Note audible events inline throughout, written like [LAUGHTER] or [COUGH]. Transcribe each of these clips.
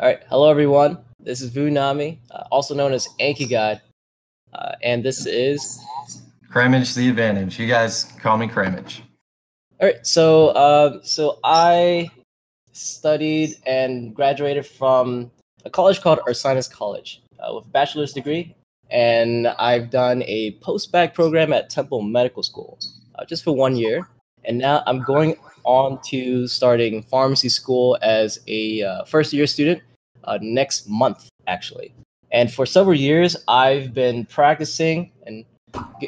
All right, hello everyone. This is Vunami, uh, also known as Anki God, uh, and this is Cramage the Advantage. You guys call me Cramage. All right, so uh, so I studied and graduated from a college called Ursinus College uh, with a bachelor's degree, and I've done a post-bac program at Temple Medical School uh, just for one year, and now I'm going on to starting pharmacy school as a uh, first-year student uh, next month, actually. And for several years, I've been practicing and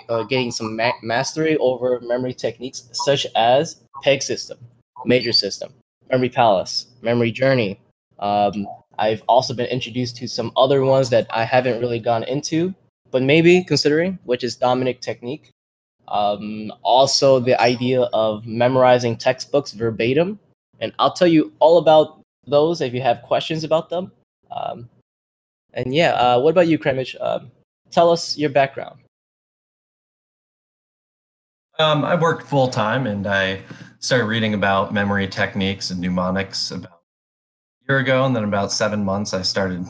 uh, getting some ma- mastery over memory techniques such as PEG system, major system, memory palace, memory journey. Um, I've also been introduced to some other ones that I haven't really gone into, but maybe considering, which is Dominic technique. Um, also, the idea of memorizing textbooks verbatim. And I'll tell you all about those if you have questions about them. Um, and yeah, uh, what about you, Cramage? Um, tell us your background. Um, I worked full time and I started reading about memory techniques and mnemonics about a year ago. And then about seven months, I started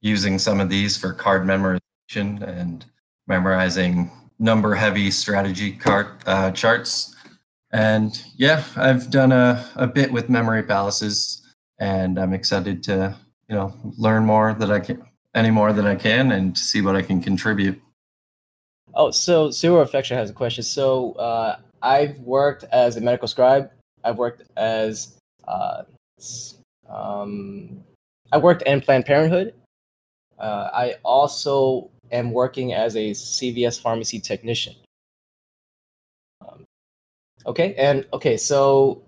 using some of these for card memorization and memorizing number heavy strategy card uh, charts. And yeah, I've done a, a bit with memory palaces and I'm excited to you know learn more that I can any more that I can and see what I can contribute. Oh, so Zero Affection has a question. So uh, I've worked as a medical scribe. I've worked as uh, um, I worked in Planned Parenthood. Uh, I also am working as a CVS pharmacy technician. Um, okay, and okay, so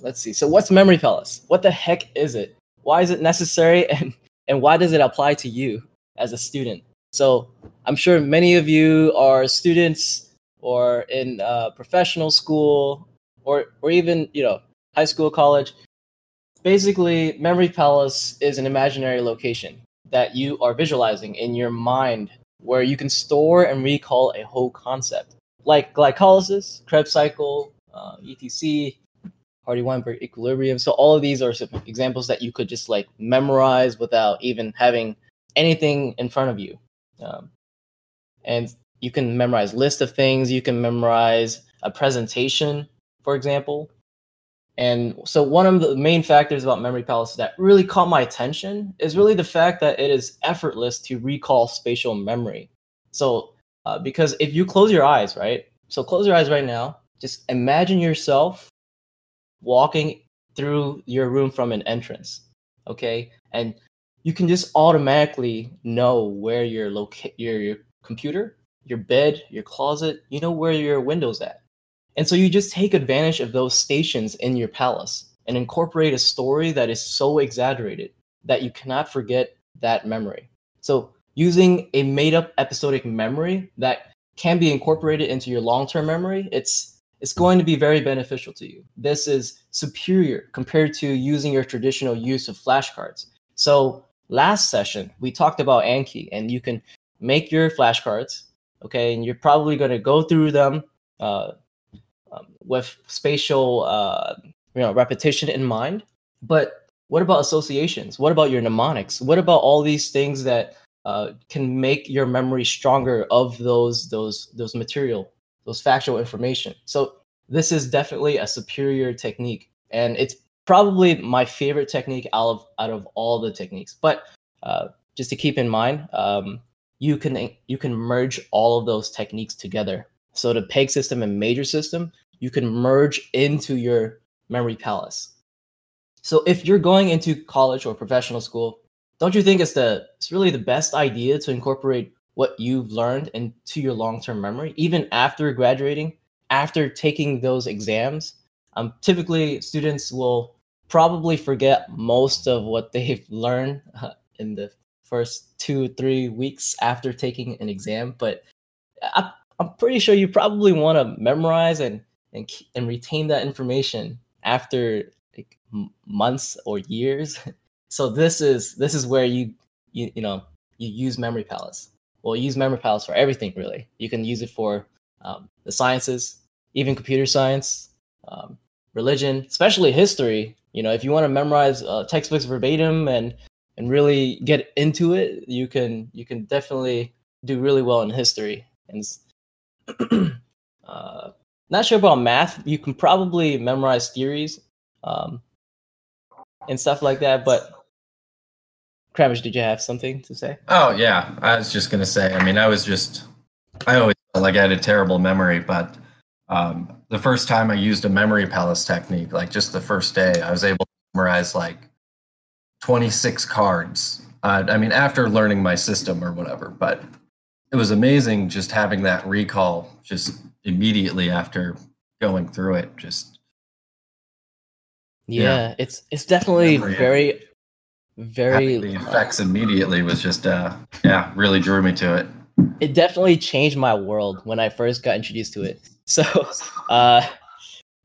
let's see. So what's Memory Palace? What the heck is it? Why is it necessary [LAUGHS] and and why does it apply to you as a student? So I'm sure many of you are students or in uh, professional school or or even you know high school, college. Basically, Memory Palace is an imaginary location that you are visualizing in your mind where you can store and recall a whole concept like glycolysis, Krebs cycle, uh, etc Hardy-Weinberg equilibrium. So all of these are some examples that you could just like memorize without even having anything in front of you. Um, and you can memorize list of things. You can memorize a presentation, for example. And so one of the main factors about Memory Palace that really caught my attention is really the fact that it is effortless to recall spatial memory. So uh, because if you close your eyes, right? So close your eyes right now. Just imagine yourself walking through your room from an entrance okay? And you can just automatically know where your locate your, your computer your bed your closet you know where your windows at. And so you just take advantage of those stations in your palace and incorporate a story that is so exaggerated that you cannot forget that memory. So using a made up episodic memory that can be incorporated into your long term memory it's it's going to be very beneficial to you. This is superior compared to using your traditional use of flashcards. So last session we talked about Anki, and you can make your flashcards, okay, and you're probably going to go through them uh, um, with spatial, uh, you know, repetition in mind. But what about associations? What about your mnemonics? What about all these things that uh, can make your memory stronger of those those those material those factual information. So this is definitely a superior technique, and it's probably my favorite technique out of out of all the techniques. But uh, just to keep in mind, um, you can you can merge all of those techniques together. So the peg system and major system, you can merge into your memory palace. So if you're going into college or professional school, don't you think it's the it's really the best idea to incorporate what you've learned into your long-term memory even after graduating after taking those exams um, typically students will probably forget most of what [LAUGHS] they've learned uh, in the first two three weeks after taking an exam but I, i'm pretty sure you probably want to memorize and, and and retain that information after like, months or years. [LAUGHS] So this is this is where you you, you know you use memory palace well, use Memory Palace for everything, really. You can use it for um, the sciences, even computer science, um, religion, especially history. You know, if you want to memorize uh, textbooks verbatim and and really get into it, you can you can definitely do really well in history. And [CLEARS THROAT] uh, not sure about math. You can probably memorize theories um, and stuff like that. But Cramage, did you have something to say? Oh yeah, I was just gonna say. I mean, I was just I always felt like I had a terrible memory, but um, the first time I used a memory palace technique, like just the first day, I was able to memorize like 26 cards. Uh, I mean, after learning my system or whatever, but it was amazing just having that recall just immediately after going through it. Just yeah, yeah. it's it's definitely memory. very very the effects immediately was just uh yeah really drew me to it. It definitely changed my world when i first got introduced to it. [LAUGHS] So uh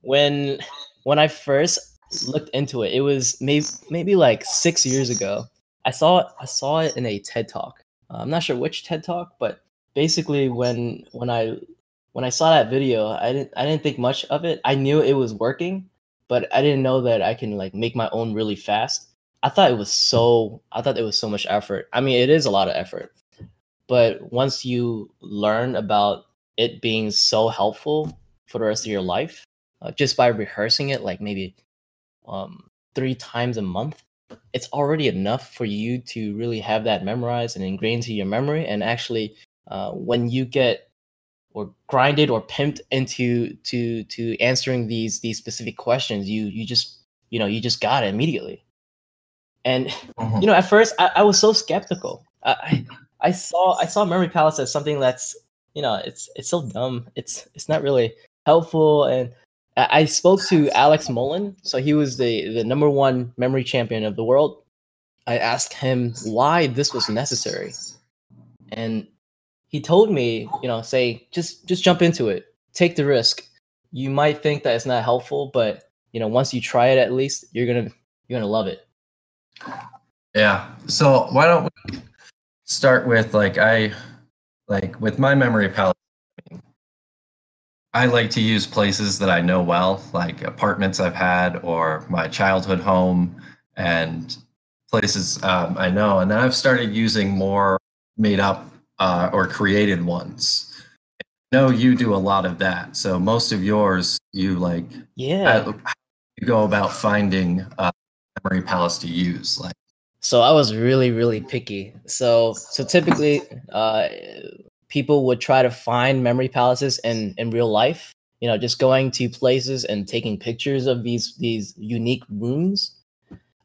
when when i first looked into it it was maybe maybe like six years ago i saw it i saw it in a ted talk. Uh, i'm not sure which ted talk but basically when when i when i saw that video i didn't i didn't think much of it. I knew it was working but i didn't know that i can like make my own really fast I thought it was so I thought it was so much effort. I mean, it is a lot of effort. But once you learn about it being so helpful for the rest of your life, uh, just by rehearsing it like maybe um, three times a month, it's already enough for you to really have that memorized and ingrained into your memory. And actually, uh, when you get or grinded or pimped into to to answering these these specific questions, you you just you know you just got it immediately. And uh-huh. you know, at first I, I was so skeptical. I, I saw I saw Memory Palace as something that's you know it's it's so dumb. It's it's not really helpful. And I spoke to Alex Mullen, so he was the the number one memory champion of the world. I asked him why this was necessary, and he told me, you know, say just just jump into it, take the risk. You might think that it's not helpful, but you know, once you try it, at least you're gonna you're gonna love it. Yeah. So why don't we start with like I like with my memory palace. I like to use places that I know well, like apartments I've had or my childhood home and places um, I know. And then I've started using more made up uh, or created ones. I know you do a lot of that. So most of yours, you like, yeah, you go about finding uh, memory palace to use? Like, so I was really really picky. So so typically, uh, people would try to find memory palaces in in real life. You know, just going to places and taking pictures of these these unique rooms.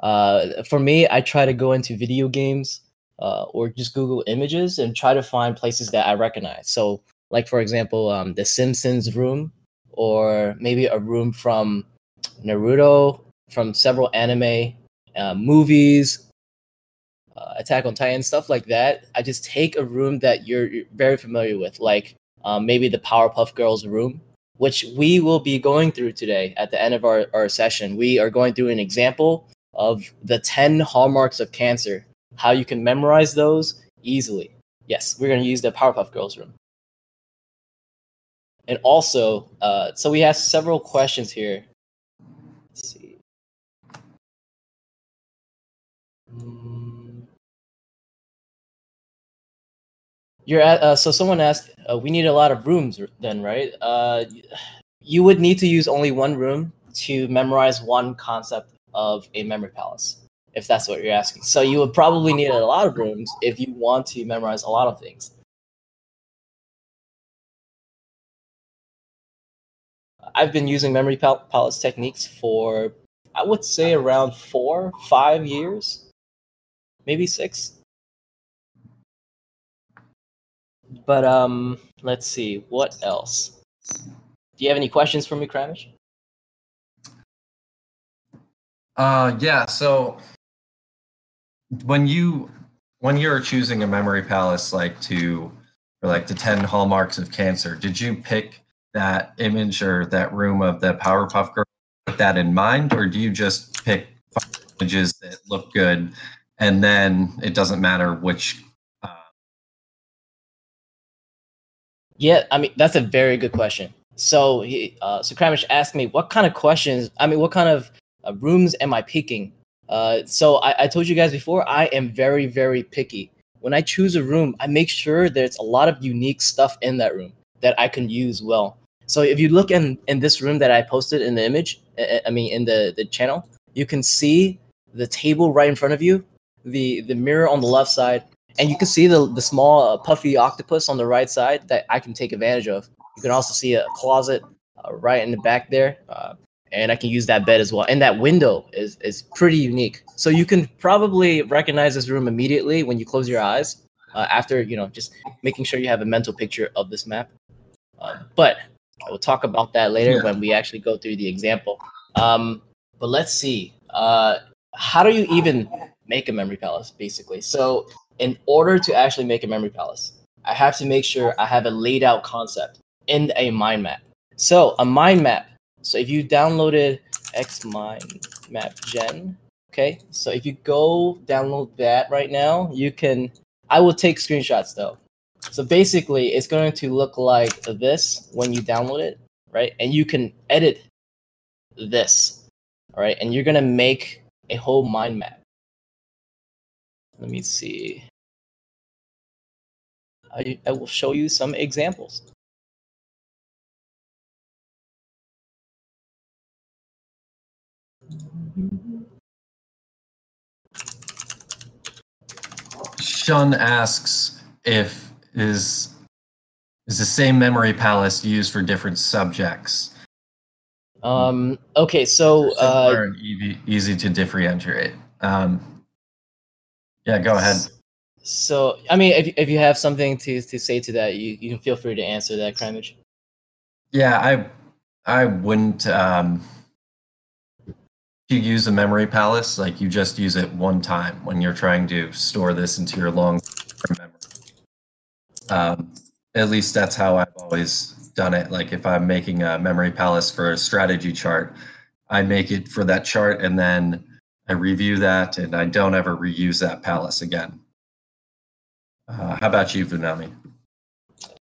Uh, for me, I try to go into video games uh, or just Google images and try to find places that I recognize. So, like for example, um, the Simpsons room, or maybe a room from Naruto from several anime uh, movies, uh, Attack on Titan, stuff like that. I just take a room that you're, you're very familiar with, like um, maybe the Powerpuff Girls room, which we will be going through today at the end of our, our session. We are going through an example of the 10 hallmarks of cancer, how you can memorize those easily. Yes, we're going to use the Powerpuff Girls room. And also, uh, so we have several questions here. You're at, uh, so someone asked, uh, we need a lot of rooms then, right? Uh, you would need to use only one room to memorize one concept of a memory palace, if that's what you're asking. So you would probably need a lot of rooms if you want to memorize a lot of things. I've been using memory pal- palace techniques for, I would say, around four, five years maybe six. But um, let's see what else. Do you have any questions for me, Cramage? Uh, yeah. So when you when you're choosing a memory palace, like to or like the ten hallmarks of cancer, did you pick that image or that room of the Powerpuff Girl with that in mind, or do you just pick images that look good and then it doesn't matter which uh... yeah i mean that's a very good question so he uh so Cramage asked me what kind of questions i mean what kind of uh, rooms am i picking Uh, so I, I told you guys before, I am very, very picky. When I choose a room, I make sure there's a lot of unique stuff in that room that I can use well. So if you look in in this room that I posted in the image, I mean in the the channel, you can see the table right in front of you, the the mirror on the left side, and you can see the the small uh, puffy octopus on the right side that I can take advantage of. You can also see a closet uh, right in the back there, uh, and I can use that bed as well. And that window is is pretty unique. So you can probably recognize this room immediately when you close your eyes. Uh, after you know, just making sure you have a mental picture of this map. Uh, but I will talk about that later yeah. when we actually go through the example. Um, but let's see. Uh, how do you even make a memory palace, basically? So, in order to actually make a memory palace, I have to make sure I have a laid out concept in a mind map. So, a mind map so if you downloaded X Mind Map Gen, okay. So if you go download that right now, you can. I will take screenshots though. So basically, it's going to look like this when you download it, right? And you can edit this, all right? And you're gonna make a whole mind map. Let me see. I, I will show you some examples. Shun asks if is is the same memory palace used for different subjects. Um. Okay. So. Uh, easy, easy to differentiate. Um. Yeah. Go ahead. So, I mean, if if you have something to to say to that, you you can feel free to answer that, Cramage. Yeah, I I wouldn't. Um, you use a memory palace, like you just use it one time when you're trying to store this into your long memory. Um, at least that's how I've always done it. Like if I'm making a memory palace for a strategy chart, I make it for that chart and then I review that and I don't ever reuse that palace again. Uh, how about you, Vunami?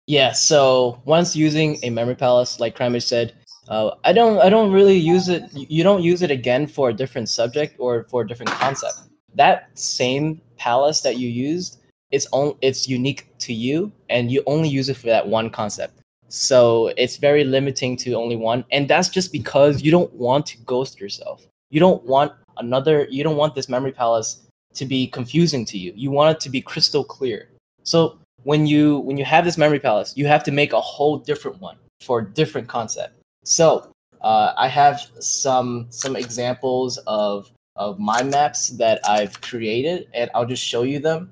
Yeah, so once using a memory palace, like Cramage said, uh, I don't I don't really use it. You don't use it again for a different subject or for a different concept. That same palace that you used, it's on it's unique to you, and you only use it for that one concept. So it's very limiting to only one, and that's just because you don't want to ghost yourself. You don't want another. You don't want this memory palace to be confusing to you. You want it to be crystal clear. So when you when you have this memory palace, you have to make a whole different one for a different concept so uh, I have some some examples of of mind maps that I've created, and I'll just show you them.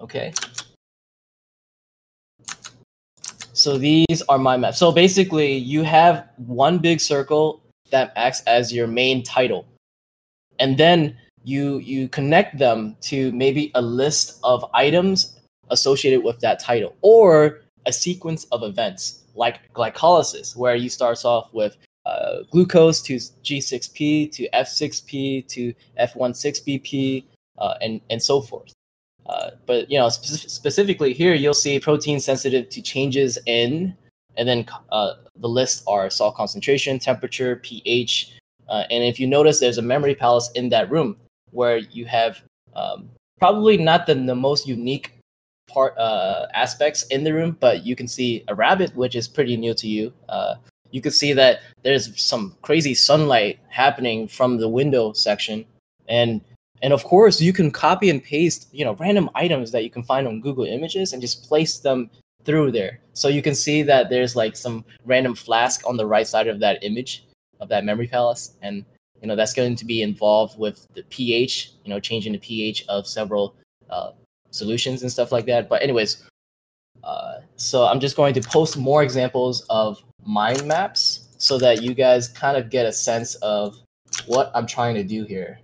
Okay. So these are mind maps. So basically, you have one big circle that acts as your main title, and then you you connect them to maybe a list of items associated with that title or a sequence of events like glycolysis, where you start off with uh, glucose to G6P to F6P to F16BP uh, and and so forth. Uh, but you know, spe- specifically here, you'll see protein sensitive to changes in, and then uh, the list are salt concentration, temperature, pH, uh, and if you notice, there's a memory palace in that room where you have um, probably not the, the most unique part uh, aspects in the room, but you can see a rabbit, which is pretty new to you. Uh, you can see that there's some crazy sunlight happening from the window section, and and of course you can copy and paste you know random items that you can find on Google Images and just place them through there. So you can see that there's like some random flask on the right side of that image of that memory palace, and you know that's going to be involved with the pH, you know, changing the pH of several uh, solutions and stuff like that. But anyways, uh, so I'm just going to post more examples of mind maps so that you guys kind of get a sense of what I'm trying to do here.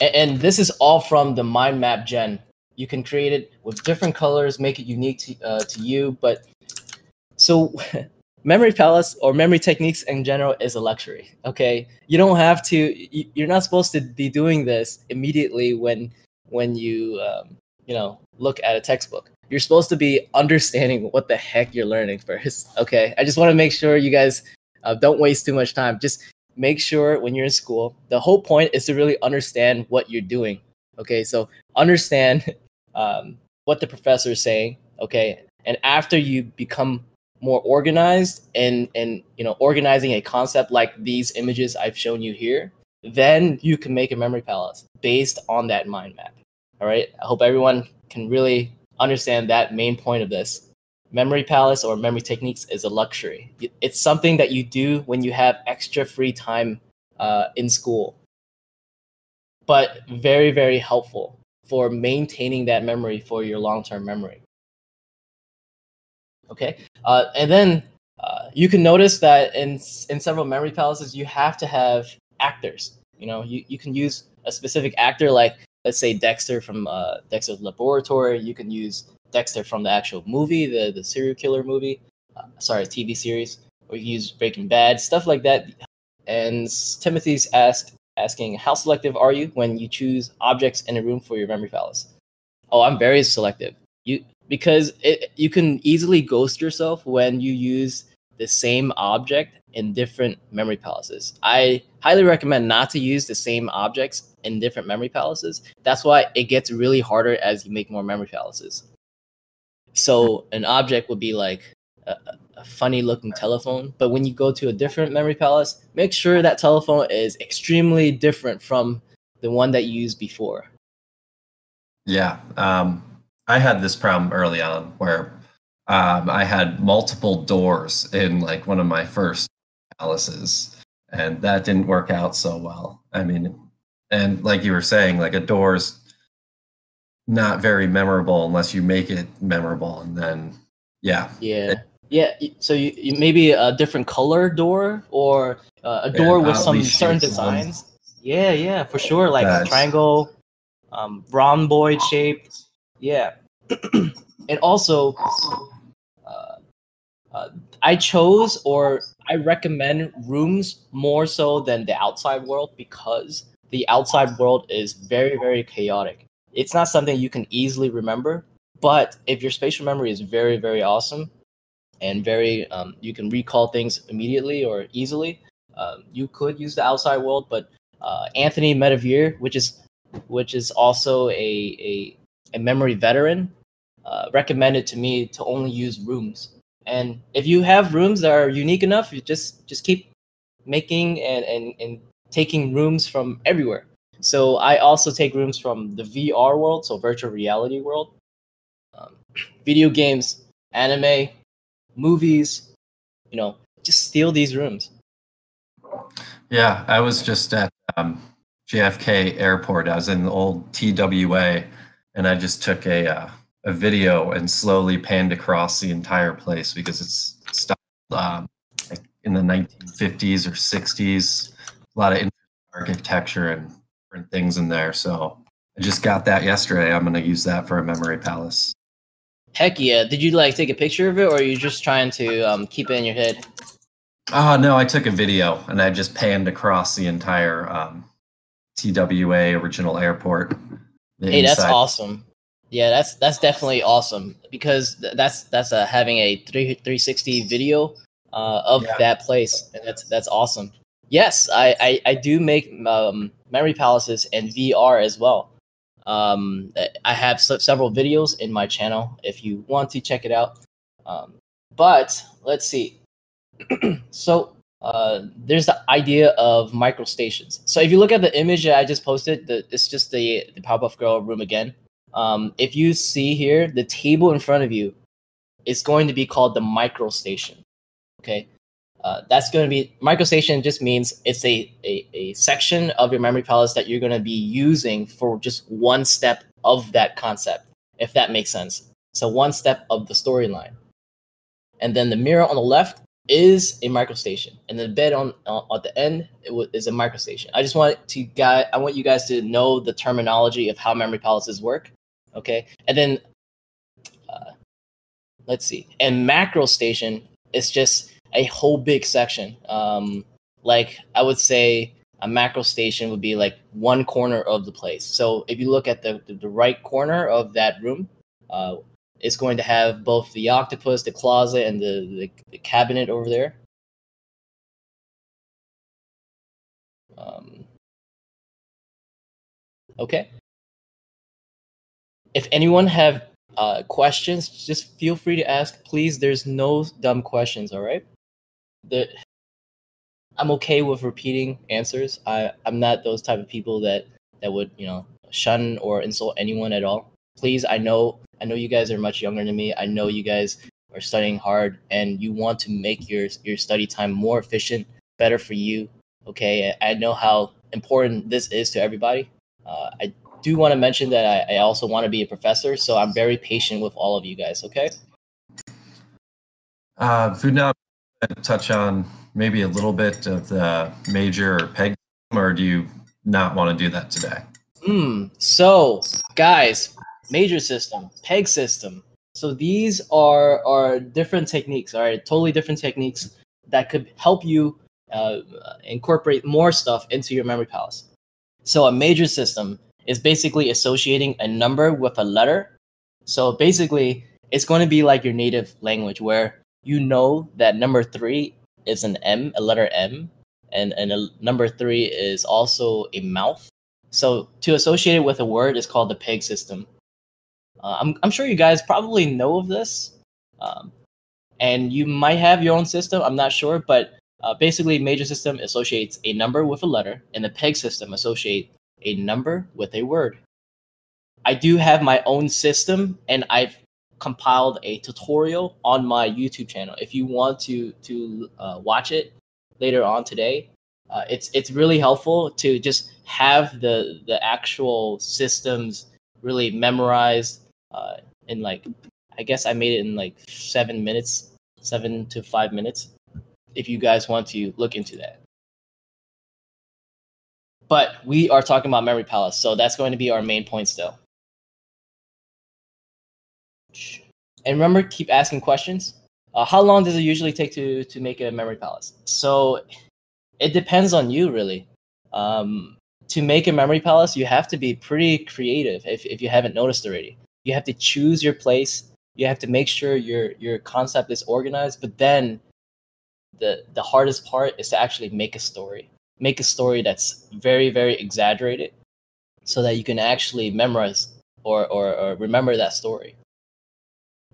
And, and this is all from the mind map gen. You can create it with different colors, make it unique to, uh, to you. But so [LAUGHS] memory palace or memory techniques in general is a luxury okay you don't have to you're not supposed to be doing this immediately when when you um, you know look at a textbook you're supposed to be understanding what the heck you're learning first. Okay, I just want to make sure you guys uh, don't waste too much time. Just make sure when you're in school, the whole point is to really understand what you're doing. Okay, so understand [LAUGHS] um, what the professor is saying. Okay, and after you become more organized and and you know organizing a concept like these images I've shown you here, then you can make a memory palace based on that mind map. All right. I hope everyone can really understand that main point of this. Memory palace or memory techniques is a luxury. It's something that you do when you have extra free time uh, in school, but very, very helpful for maintaining that memory for your long term memory. Okay. Uh, and then uh, you can notice that in, in several memory palaces, you have to have actors. You know, you, you can use a specific actor, like let's say Dexter from uh, Dexter's Laboratory. You can use Dexter from the actual movie, the the serial killer movie. Uh, sorry, TV series. Or you use Breaking Bad, stuff like that. And Timothy's asked asking, how selective are you when you choose objects in a room for your memory palace? Oh, I'm very selective. You because it, you can easily ghost yourself when you use the same object in different memory palaces. I highly recommend not to use the same objects in different memory palaces. That's why it gets really harder as you make more memory palaces. So an object would be like a, a funny looking telephone, but when you go to a different memory palace, make sure that telephone is extremely different from the one that you used before. Yeah, um, I had this problem early on where um, I had multiple doors in like one of my first palaces, and that didn't work out so well. I mean, and like you were saying, like a door's not very memorable unless you make it memorable, and then yeah, yeah. Yeah, so you, you maybe a different color door or uh, a door yeah, with some certain designs. Yeah, yeah, for sure. Like That's... triangle, um, rhomboid shape. Yeah, [CLEARS THROAT] and also uh, I chose or I recommend rooms more so than the outside world because the outside world is very, very chaotic. It's not something you can easily remember, but if your spatial memory is very, very awesome and very, um, you can recall things immediately or easily, uh, you could use the outside world. But uh, Anthony Metivier, which is which is also a a, a memory veteran, uh, recommended to me to only use rooms and if you have rooms that are unique enough, you just just keep making and and, and taking rooms from everywhere. So I also take rooms from the VR world, so virtual reality world, um, video games, anime, movies. You know, just steal these rooms. Yeah, I was just at um, JFK Airport. I was in the old TWA, and I just took a uh, a video and slowly panned across the entire place because it's styled um, in the 1950s or 60s. A lot of architecture and different things in there. So I just got that yesterday. I'm going to use that for a memory palace. Heck yeah! Did you like take a picture of it, or are you just trying to um, keep it in your head? Oh no, I took a video and I just panned across the entire um, TWA original airport. Hey, inside. that's awesome. Yeah, that's that's definitely awesome because that's that's uh, having a 3, 360 video uh, of yeah. that place, and that's that's awesome. Yes, I I, I do make um, memory palaces and VR as well. Um, I have several videos in my channel if you want to check it out. Um, but let's see. [CLEARS THROAT] so uh, there's the idea of micro stations. So if you look at the image that I just posted, the, it's just the the Powerpuff Girl room again. Um, if you see here, the table in front of you is going to be called the micro station. Okay. Uh, that's going to be microstation just means it's a, a, a section of your memory palace that you're going to be using for just one step of that concept, if that makes sense. So one step of the storyline. And then the mirror on the left is a microstation and the bed on uh, at the end is a microstation. I just want to guy, I want you guys to know the terminology of how memory palaces work, Okay, and then uh, let's see. And macro station is just a whole big section. Um, like I would say a macro station would be like one corner of the place. So if you look at the, the, the right corner of that room, uh, it's going to have both the octopus, the closet, and the, the, the cabinet over there. Um, okay. If anyone have uh, questions, just feel free to ask. Please, there's no dumb questions. All right. The, I'm okay with repeating answers. I I'm not those type of people that that would you know shun or insult anyone at all. Please, I know I know you guys are much younger than me. I know you guys are studying hard and you want to make your your study time more efficient, better for you. Okay, I know how important this is to everybody. Uh, I do want to mention that I, I also want to be a professor, so I'm very patient with all of you guys. Okay. Uh, now touch on maybe a little bit of the major or peg, or do you not want to do that today? Hmm. So, guys, major system, peg system. So these are are different techniques. All right, totally different techniques that could help you uh, incorporate more stuff into your memory palace. So a major system is basically associating a number with a letter. So basically, it's going to be like your native language, where you know that number three is an M, a letter M, and and a number three is also a mouth. So to associate it with a word is called the peg system. Uh, I'm I'm sure you guys probably know of this, um, and you might have your own system. I'm not sure, but uh, basically, major system associates a number with a letter, and the peg system associate a number with a word. I do have my own system, and I've compiled a tutorial on my YouTube channel. If you want to to uh, watch it later on today, uh, it's it's really helpful to just have the the actual systems really memorized uh, in like I guess I made it in like seven minutes, seven to five minutes. If you guys want to look into that. But we are talking about Memory Palace, so that's going to be our main point still. And remember, keep asking questions. Uh, how long does it usually take to to make a memory palace? So it depends on you, really. Um, to make a memory palace, you have to be pretty creative. If if you haven't noticed already, you have to choose your place. You have to make sure your your concept is organized. But then, the the hardest part is to actually make a story. Make a story that's very very exaggerated, so that you can actually memorize or or, or remember that story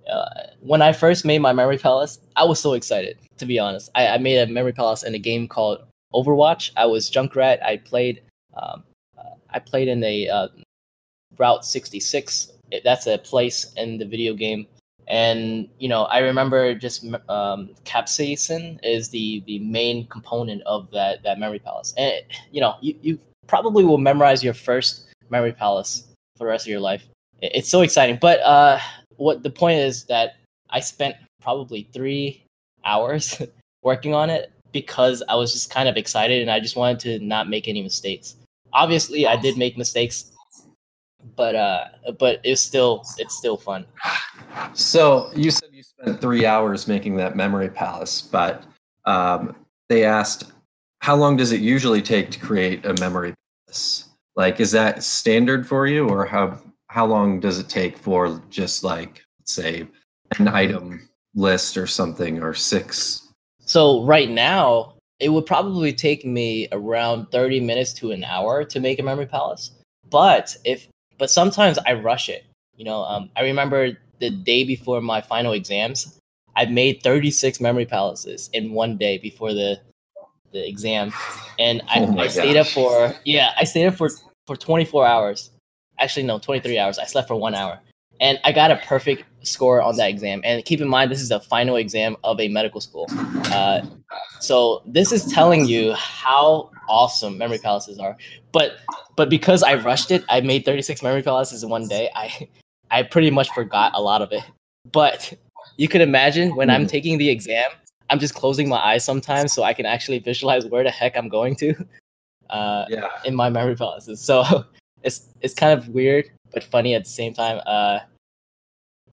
uh, when I first made my memory palace, I was so excited. To be honest, I, I made a memory palace in a game called Overwatch. I was Junkrat. I played. Um, uh, I played in a uh, Route 66. That's a place in the video game, and you know I remember just um, capsaicin is the the main component of that that memory palace, and you know you you probably will memorize your first memory palace for the rest of your life. It's so exciting, but uh, what the point is that I spent probably three hours [LAUGHS] working on it because I was just kind of excited and I just wanted to not make any mistakes. Obviously, I did make mistakes, but uh, but it's still it's still fun. So you said you spent three hours making that memory palace, but um, they asked how long does it usually take to create a memory palace? Like, is that standard for you, or how how long does it take for just like say an item list or something or six? So right now it would probably take me around 30 minutes to an hour to make a memory palace. But if but sometimes i rush it. You know um, i remember the day before my final exams i made 36 memory palaces in one day before the the exam. And i, oh I stayed up for yeah i stayed up for for 24 hours actually no 23 hours. I slept for one hour. And i got a perfect score on that exam. And keep in mind this is the final exam of a medical school. Uh, so this is telling you how awesome memory palaces are. But but because i rushed it i made 36 memory palaces in one day i i pretty much forgot a lot of it. But you could imagine when i'm hmm. taking the exam i'm just closing my eyes sometimes so i can actually visualize where the heck i'm going to uh, yeah. in my memory palaces. So [LAUGHS] it's it's kind of weird but funny at the same time. Uh,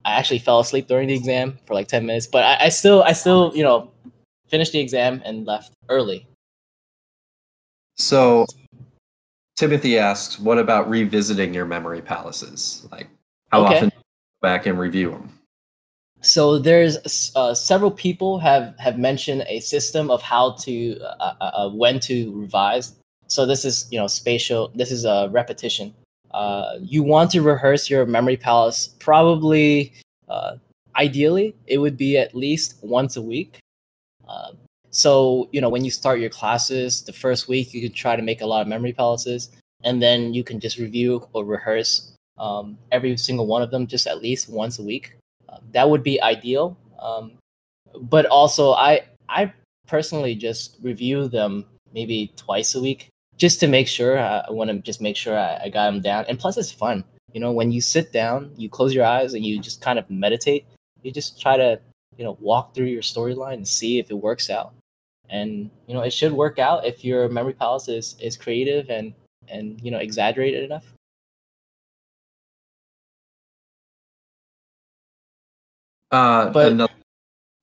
I actually fell asleep during the exam for like ten minutes, but I, I still I still you know finished the exam and left early. So Timothy asks, "What about revisiting your memory palaces? Like, how okay. often back and review them?" so there's uh, several people have have mentioned a system of how to uh, uh, uh, when to revise. So this is you know spatial. This is a repetition. Uh, you want to rehearse your memory palace probably. Uh, ideally, it would be at least once a week. so you know when you start your classes, the first week you can try to make a lot of memory palaces, and then you can just review or rehearse um, every single one of them just at least once a week that would be ideal. Um, but also, I I personally just review them maybe twice a week just to make sure. Uh, I, I want to just make sure I, I got them down. And plus, it's fun. You know, when you sit down, you close your eyes and you just kind of meditate. You just try to you know walk through your storyline and see if it works out. And you know, it should work out if your memory palace is is creative and and you know exaggerated enough. Uh, but another,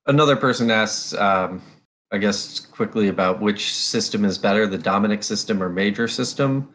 another person asks, um, I guess, quickly about which system is better, the Dominic system or Major system.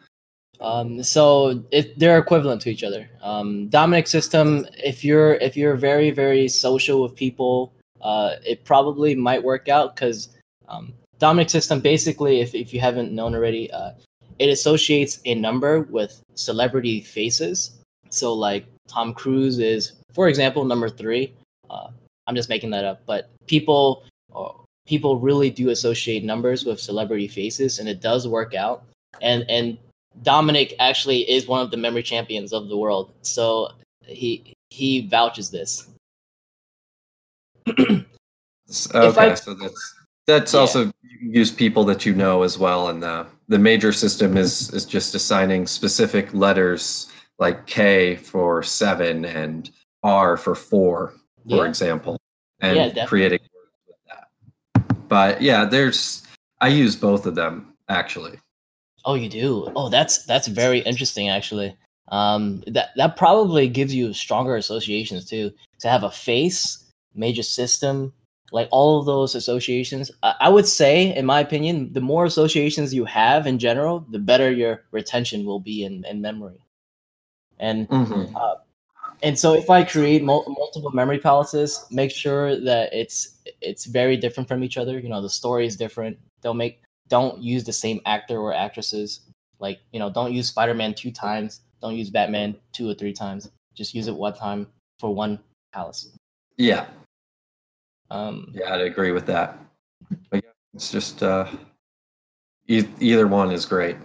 Um, so it, they're equivalent to each other. Um, Dominic system, if you're if you're very very social with people, uh, it probably might work out because um, Dominic system basically, if if you haven't known already, uh, it associates a number with celebrity faces. So like Tom Cruise is, for example, number three. Uh, I'm just making that up, but people uh, people really do associate numbers with celebrity faces, and it does work out. And and Dominic actually is one of the memory champions of the world, so he he vouches this. okay, I, so that's that's yeah. also use people that you know as well, and the the major system is is just assigning specific letters like K for seven and R for four for yeah. example, and yeah, creating with that. But yeah, there's I use both of them actually. Oh, you do? Oh, that's that's very interesting actually. Um, that that probably gives you stronger associations too. To have a face, major system, like all of those associations. I, I would say, in my opinion, the more associations you have in general, the better your retention will be in, in memory. And mm-hmm. uh, and so if I create mul- multiple memory palaces, make sure that it's it's very different from each other. You know, the story is different. Don't make don't use the same actor or actresses. Like you know, don't use Spider Man two times. Don't use Batman two or three times. Just use it one time for one palace. Yeah. Um. Yeah, I'd agree with that. But yeah, it's just uh, e- either one is great.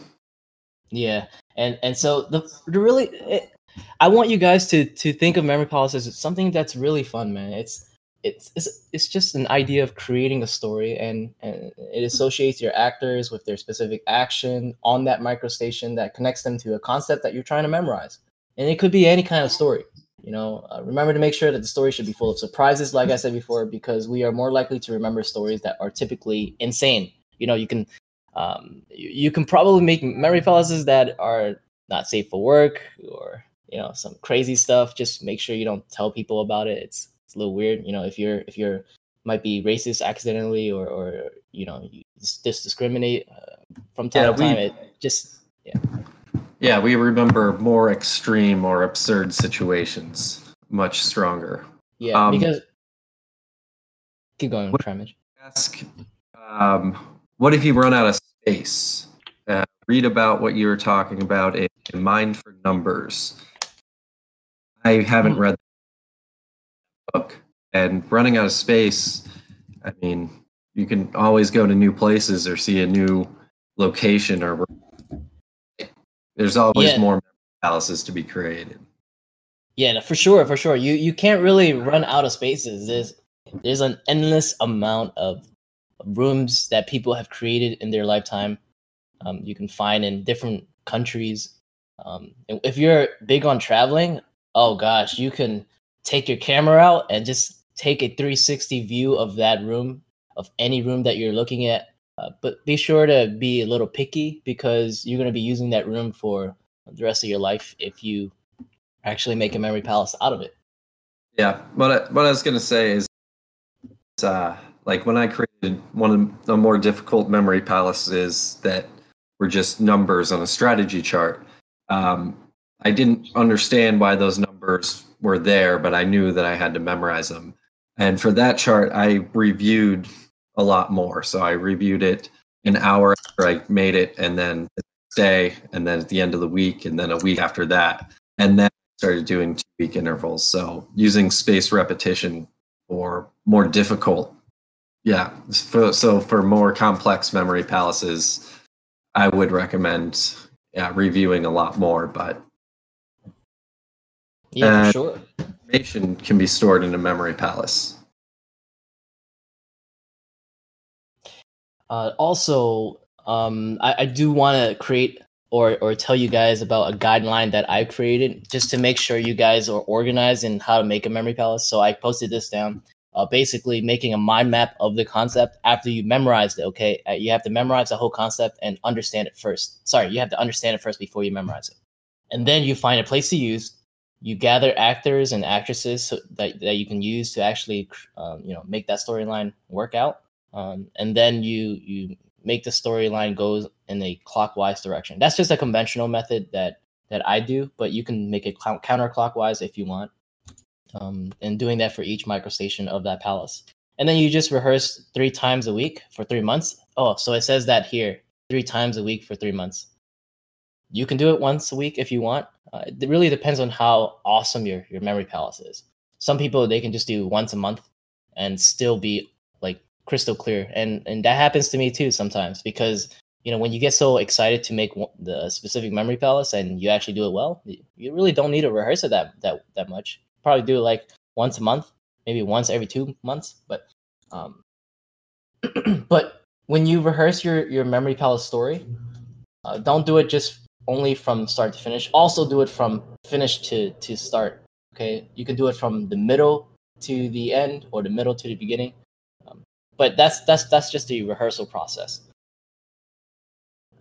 Yeah, and and so the, the really it, I want you guys to to think of memory palaces as something that's really fun, man. It's it's it's, it's just an idea of creating a story and, and it associates your actors with their specific action on that microstation that connects them to a concept that you're trying to memorize. And it could be any kind of story. You know, uh, remember to make sure that the story should be full of surprises, like I said before, because we are more likely to remember stories that are typically insane. You know, you can um, you, you can probably make memory palaces that are not safe for work or you know some crazy stuff just make sure you don't tell people about it. It's it's a little weird you know if you're if you're might be racist accidentally or or you know you just discriminate uh, from time yeah, to time we, it just yeah. Yeah we remember more extreme or absurd situations much stronger. Yeah um, because keep going what, ask um, what if you run out of space? Uh, read about what you were talking about in mind for numbers I haven't hmm. read the book, and running out of space. I mean, you can always go to new places or see a new location, or there's always yeah. more palaces to be created. Yeah, for sure, for sure. You you can't really run out of spaces. There's there's an endless amount of rooms that people have created in their lifetime. Um, you can find in different countries. Um, if you're big on traveling, oh gosh, you can take your camera out and just take a 360 view of that room, of any room that you're looking at. Uh, but be sure to be a little picky because you're going to be using that room for the rest of your life if you actually make a memory palace out of it. Yeah, what I, what I was going to say is, uh, like when I created one of the more difficult memory palaces that were just numbers on a strategy chart. Um, I didn't understand why those numbers were there, but I knew that I had to memorize them. And for that chart, I reviewed a lot more. So I reviewed it an hour after I made it, and then the day, and then at the end of the week, and then a week after that. And then started doing two week intervals. So using space repetition for more difficult, yeah. For, so for more complex memory palaces, I would recommend yeah, reviewing a lot more. But yeah, for sure. Information can be stored in a memory palace. Uh, also, um, I, I do want to create or or tell you guys about a guideline that I created just to make sure you guys are organized in how to make a memory palace. So I posted this down. Uh, basically, making a mind map of the concept after you memorized it. Okay, uh, you have to memorize the whole concept and understand it first. Sorry, you have to understand it first before you memorize it, and then you find a place to use. You gather actors and actresses so that, that you can use to actually, um, you know, make that storyline work out. Um, and then you you make the storyline goes in a clockwise direction. That's just a conventional method that that I do, but you can make it counterclockwise if you want. Um, and doing that for each microstation of that palace. And then you just rehearse three times a week for three months. Oh, so it says that here, three times a week for three months. You can do it once a week if you want. Uh, it really depends on how awesome your, your memory palace is. Some people, they can just do once a month and still be like crystal clear and and that happens to me too sometimes because you know when you get so excited to make the specific memory palace and you actually do it well you really don't need to rehearse it that that that much probably do it like once a month maybe once every two months but um [CLEARS THROAT] but when you rehearse your your memory palace story uh, don't do it just only from start to finish also do it from finish to to start okay you can do it from the middle to the end or the middle to the beginning but that's that's that's just the rehearsal process.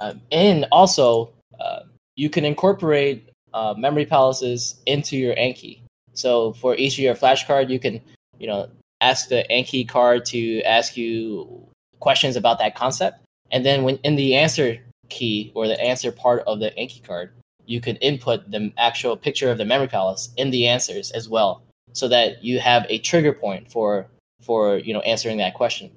Um, and also, uh, you can incorporate uh, memory palaces into your Anki. So for each of your flashcard, you can you know ask the Anki card to ask you questions about that concept, and then when in the answer key or the answer part of the Anki card, you can input the actual picture of the memory palace in the answers as well, so that you have a trigger point for for you know answering that question.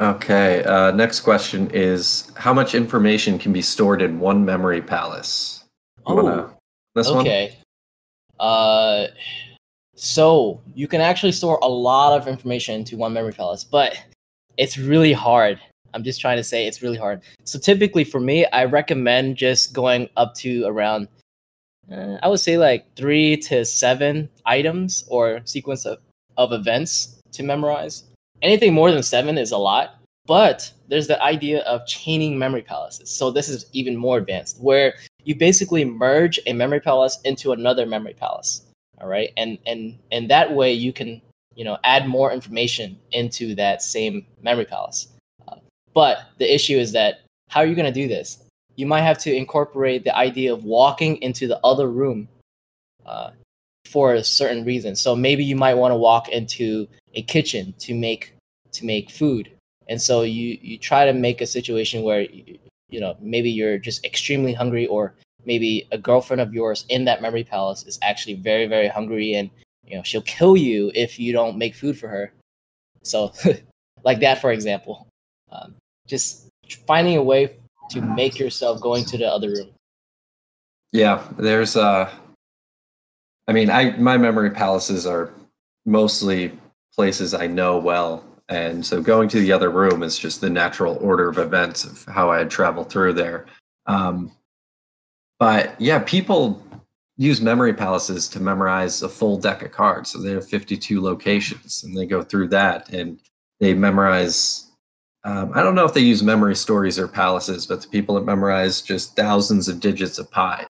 Okay. Uh, next question is: How much information can be stored in one memory palace? You oh, wanna, this okay. One? Uh, so you can actually store a lot of information into one memory palace, but it's really hard. I'm just trying to say it's really hard. So typically for me, I recommend just going up to around uh, I would say like three to seven items or sequence of, of events to memorize. Anything more than seven is a lot, but there's the idea of chaining memory palaces. So this is even more advanced, where you basically merge a memory palace into another memory palace. All right, and and and that way you can you know add more information into that same memory palace. Uh, but the issue is that how are you going to do this? you might have to incorporate the idea of walking into the other room uh, for a certain reason. So maybe you might want to walk into a kitchen to make to make food, and so you you try to make a situation where you, you know maybe you're just extremely hungry, or maybe a girlfriend of yours in that memory palace is actually very very hungry, and you know she'll kill you if you don't make food for her. So, [LAUGHS] like that, for example, um, just finding a way to make yourself going to the other room. Yeah, there's uh I mean, I my memory palaces are mostly places I know well. And so going to the other room is just the natural order of events of how I had traveled through there. Um, but yeah, people use memory palaces to memorize a full deck of cards. So they have 52 locations and they go through that and they memorize um, I don't know if they use memory stories or palaces, but the people that memorize just thousands of digits of pi.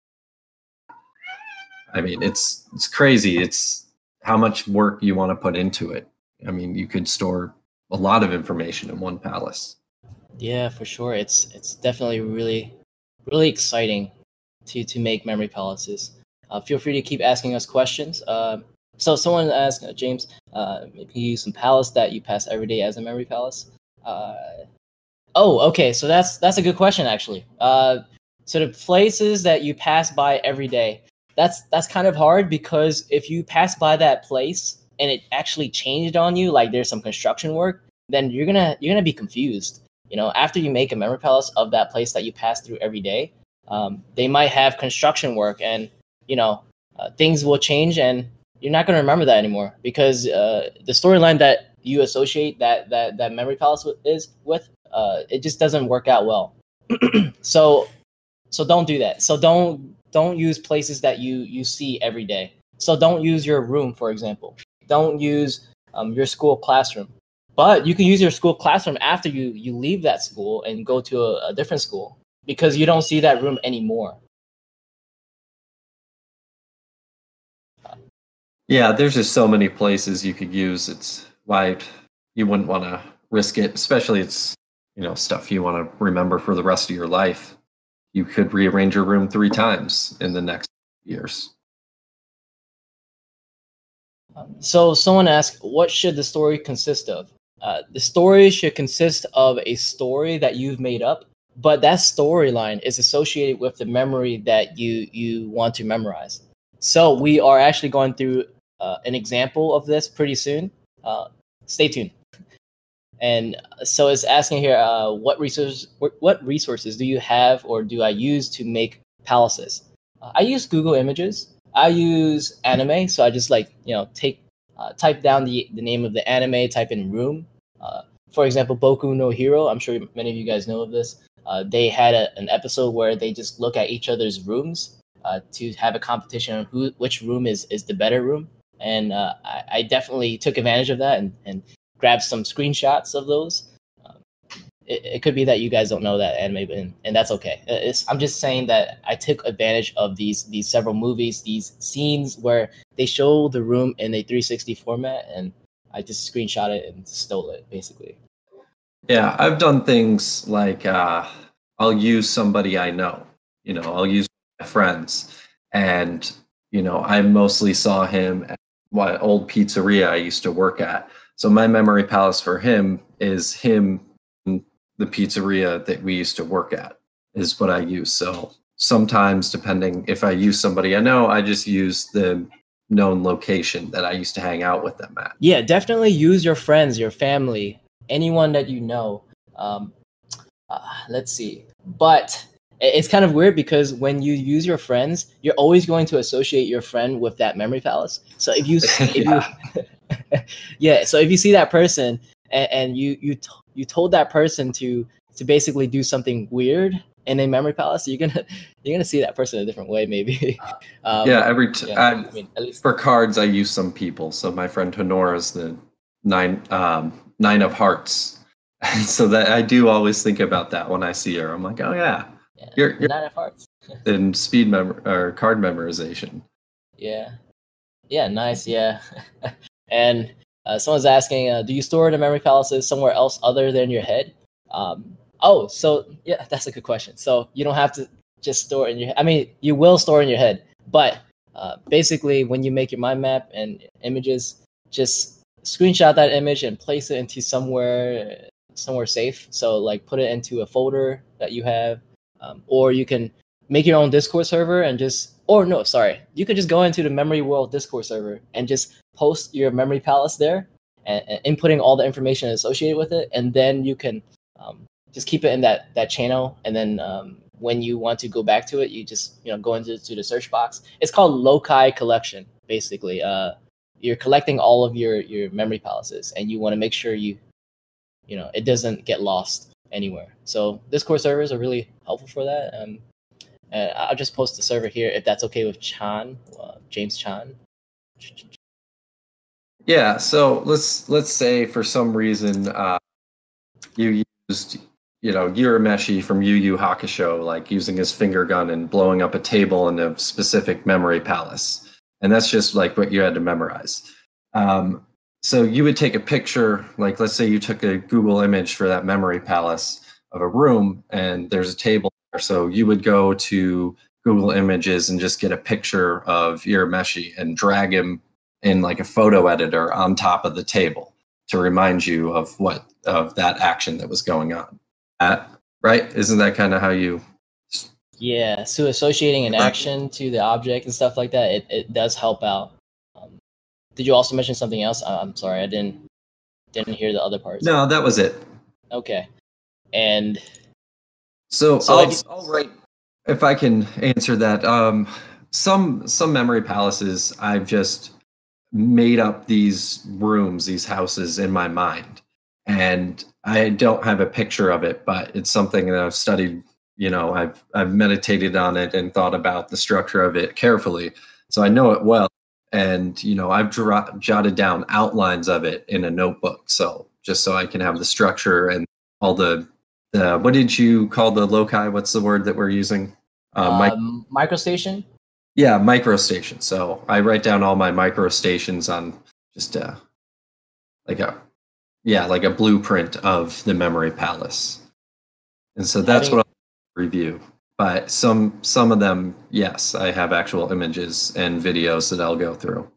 I mean, it's it's crazy. It's how much work you want to put into it. I mean, you could store a lot of information in one palace. Yeah, for sure. It's it's definitely really really exciting to to make memory palaces. Uh, feel free to keep asking us questions. Uh, so someone asked uh, James, uh, maybe you use some palace that you pass every day as a memory palace. Uh, oh, okay. So that's that's a good question actually. Uh, so the places that you pass by every day, that's that's kind of hard because if you pass by that place and it actually changed on you, like there's some construction work, then you're gonna you're gonna be confused. You know, after you make a memory palace of that place that you pass through every day, um, they might have construction work, and you know uh, things will change, and you're not gonna remember that anymore because uh, the storyline that you associate that that that memory palace is with uh, it just doesn't work out well. [CLEARS THROAT] so so don't do that. So don't don't use places that you you see every day. So don't use your room, for example. Don't use um, your school classroom. But you can use your school classroom after you you leave that school and go to a, a different school because you don't see that room anymore. Yeah, there's just so many places you could use. It's why you wouldn't want to risk it, especially it's you know stuff you want to remember for the rest of your life. You could rearrange your room three times in the next years. So someone asked, what should the story consist of? Uh, the story should consist of a story that you've made up, but that storyline is associated with the memory that you you want to memorize. So we are actually going through uh, an example of this pretty soon. Uh, stay tuned. And so it's asking here, uh, what resources what resources do you have or do I use to make palaces? Uh, I use Google Images. I use anime, so I just like you know take uh, type down the, the name of the anime, type in room. Uh, for example, Boku no Hero. I'm sure many of you guys know of this. Uh, they had a, an episode where they just look at each other's rooms uh, to have a competition on who which room is is the better room. And uh, I, I, definitely took advantage of that and, and grabbed some screenshots of those. Um, it, it, could be that you guys don't know that anime, and, and that's okay. It's, I'm just saying that I took advantage of these these several movies, these scenes where they show the room in a 360 format, and I just screenshot it and stole it, basically. Yeah, I've done things like uh, I'll use somebody I know. You know, I'll use my friends, and you know, I mostly saw him at my old pizzeria I used to work at. So my memory palace for him is him the pizzeria that we used to work at is what I use. So sometimes depending if I use somebody I know, I just use the known location that I used to hang out with them at. Yeah, definitely use your friends, your family, anyone that you know. Um, uh, let's see. But it's kind of weird because when you use your friends, you're always going to associate your friend with that memory palace. So if you, [LAUGHS] if yeah. you, [LAUGHS] yeah. So if you see that person and, and you you t- you told that person to to basically do something weird in a memory palace, you're gonna [LAUGHS] you're gonna see that person a different way, maybe. um, yeah. Every t- yeah, I, I mean, at least for cards, I use some people. So my friend Honora is the nine um, nine of hearts. [LAUGHS] so that I do always think about that when I see her. I'm like, oh yeah yeah. You're, you're nine of hearts. [LAUGHS] in speed mem or card memorization. Yeah. Yeah, nice. Yeah. [LAUGHS] and uh, someone's asking, uh, do you store the memory palaces somewhere else other than your head? Um, oh, so yeah, that's a good question. So you don't have to just store in your. I mean, you will store in your head, but uh, basically, when you make your mind map and images, just screenshot that image and place it into somewhere somewhere safe. So like put it into a folder that you have um, or you can make your own Discord server and just, or no, sorry, you could just go into the Memory World Discord server and just post your memory palace there and, and inputting all the information associated with it, and then you can um, just keep it in that that channel, and then um, when you want to go back to it, you just you know go into to the search box. It's called Loci Collection, basically. Uh, you're collecting all of your your memory palaces, and you want to make sure you you know it doesn't get lost anywhere. So Discord servers are really helpful for that. Um, and I'll just post the server here if that's okay with Chan, uh, James Chan. Yeah. So let's let's say for some reason uh, you used you know Urameshi from Yu Yu Hakusho, like using his finger gun and blowing up a table in a specific memory palace, and that's just like what you had to memorize. Um, so you would take a picture, like let's say you took a Google image for that memory palace of a room and there's a table there. So you would go to Google Images and just get a picture of Urameshi and drag him in like a photo editor on top of the table to remind you of what of that action that was going on. Right? Isn't that kind of how you Yeah, so associating an action to the object and stuff like that, it, it does help out. Um, did you also mention something else? I'm sorry, I didn't didn't hear the other parts. No, that was it. Okay, and So, So I'll, if you- I'll write if I can answer that. Um, some some memory palaces I've just made up these rooms, these houses in my mind, and I don't have a picture of it, but it's something that I've studied. You know, I've I've meditated on it and thought about the structure of it carefully, so I know it well. And you know, I've dro- jotted down outlines of it in a notebook, so just so I can have the structure and all the the what did you call the loci? What's the word that we're using? Uh, um, microstation. yeah, microstation. So I write down all my microstations on just uh, like a yeah, like a blueprint of the memory palace. And so that's Having- what I'll review. But some some of them, yes, I have actual images and videos that I'll go through.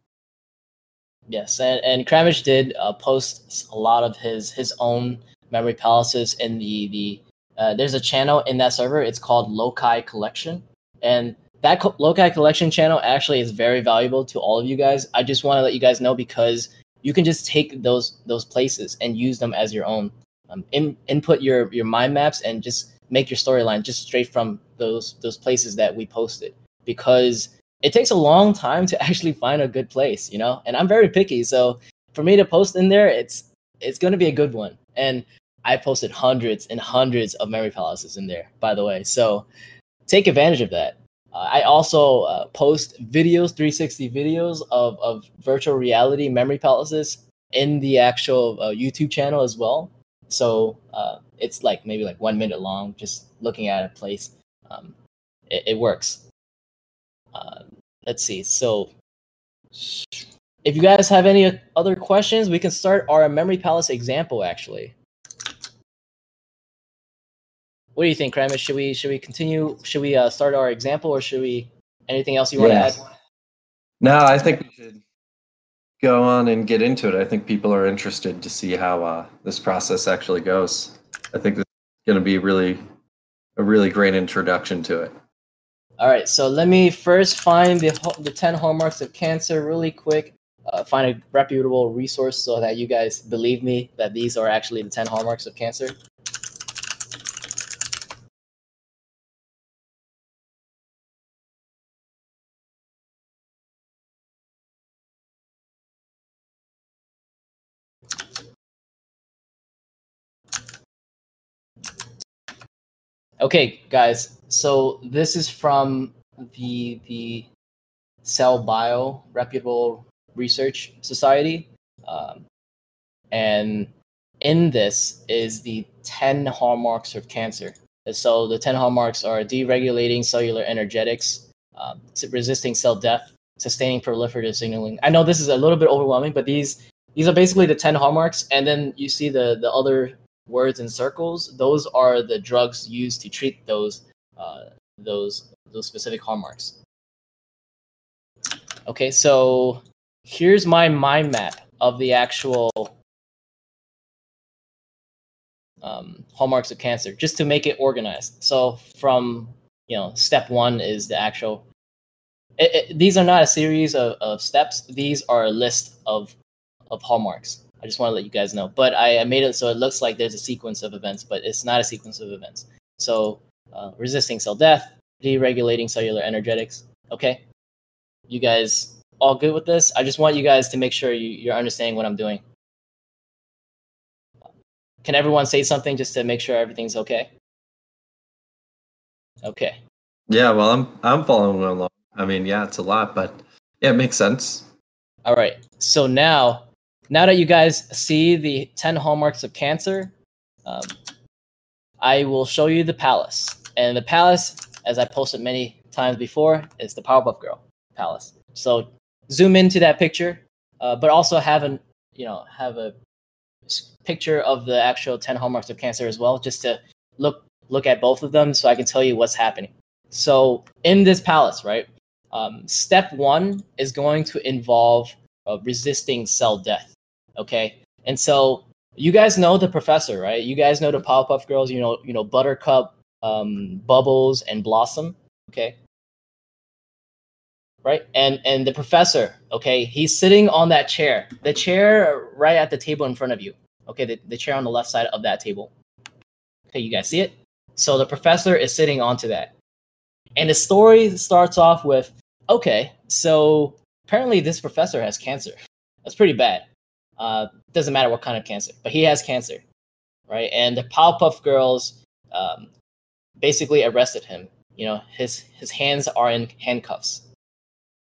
Yes, and and Cramage did uh, post a lot of his his own memory palaces in the the. Uh, there's a channel in that server. It's called Loci Collection, and that co- Loci Collection channel actually is very valuable to all of you guys. I just want to let you guys know because you can just take those those places and use them as your own. Um, in, input your your mind maps and just make your storyline just straight from those those places that we posted because it takes a long time to [LAUGHS] actually find a good place, you know. And I'm very picky, so for me to post in there, it's it's going to be a good one. And I posted hundreds and hundreds of memory palaces in there, by the way. So take advantage of that. Uh, I also uh, post videos, 360 videos of of virtual reality memory palaces in the actual uh, YouTube channel as well. So uh, it's like maybe like one minute long, just looking at a place. Um, it, it works. Uh, let's see. So, if you guys have any other questions, we can start our memory palace example. Actually, what do you think, Cramage? Should we should we continue? Should we uh, start our example, or should we? Anything else you want to add? No, I think we should go on and get into it. I think people are interested to see how uh, this process actually goes. I think this is going to be really a really great introduction to it. All right, so let me first find the the ten hallmarks of cancer really quick. Uh, find a reputable resource so that you guys believe me that these are actually the ten hallmarks of cancer. Okay, guys. So this is from the the Cell Bio reputable research society, um, and in this is the ten hallmarks of cancer. So the ten hallmarks are deregulating cellular energetics, um, resisting cell death, sustaining proliferative signaling. I know this is a little bit overwhelming, but these these are basically the ten hallmarks, and then you see the the other words in circles. Those are the drugs used to treat those uh, those those specific hallmarks. Okay, so here's my mind map of the actual um, hallmarks of cancer, just to make it organized. So from you know, step one is the actual. It, it, these are not a series of, of steps. These are a list of of hallmarks. I just want to let you guys know. But I, I made it so it looks like there's a sequence of events, but it's not a sequence of events. So uh, resisting cell death, deregulating cellular energetics. Okay, you guys all good with this? I just want you guys to make sure you, you're understanding what I'm doing. Can everyone say something just to make sure everything's okay? Okay. Yeah, well, I'm I'm following along. I mean, yeah, it's a lot, but yeah, it makes sense. All right. So now, now that you guys see the 10 hallmarks of cancer, um, I will show you the palace. And the palace, as I posted many times before, is the Powerpuff Girl palace. So zoom into that picture, uh, but also have an, you know, have a picture of the actual 10 hallmarks of cancer as well, just to look look at both of them so I can tell you what's happening. So in this palace, right? Um, step one is going to involve uh, resisting cell death. Okay, and so you guys know the professor, right? You guys know the Powerpuff Girls. You know, you know Buttercup, um, Bubbles and Blossom. Okay. Right, and and the professor, okay, he's sitting on that chair, the chair right at the table in front of you. Okay, the, the chair on the left side of that table. Okay, you guys see it? So the professor is sitting onto that. And the story starts off with okay, so apparently this professor has cancer. That's pretty bad. Uh, doesn't matter what kind of cancer, but he has cancer, right? And the Powerpuff Girls um, basically arrested him. You know, his his hands are in handcuffs,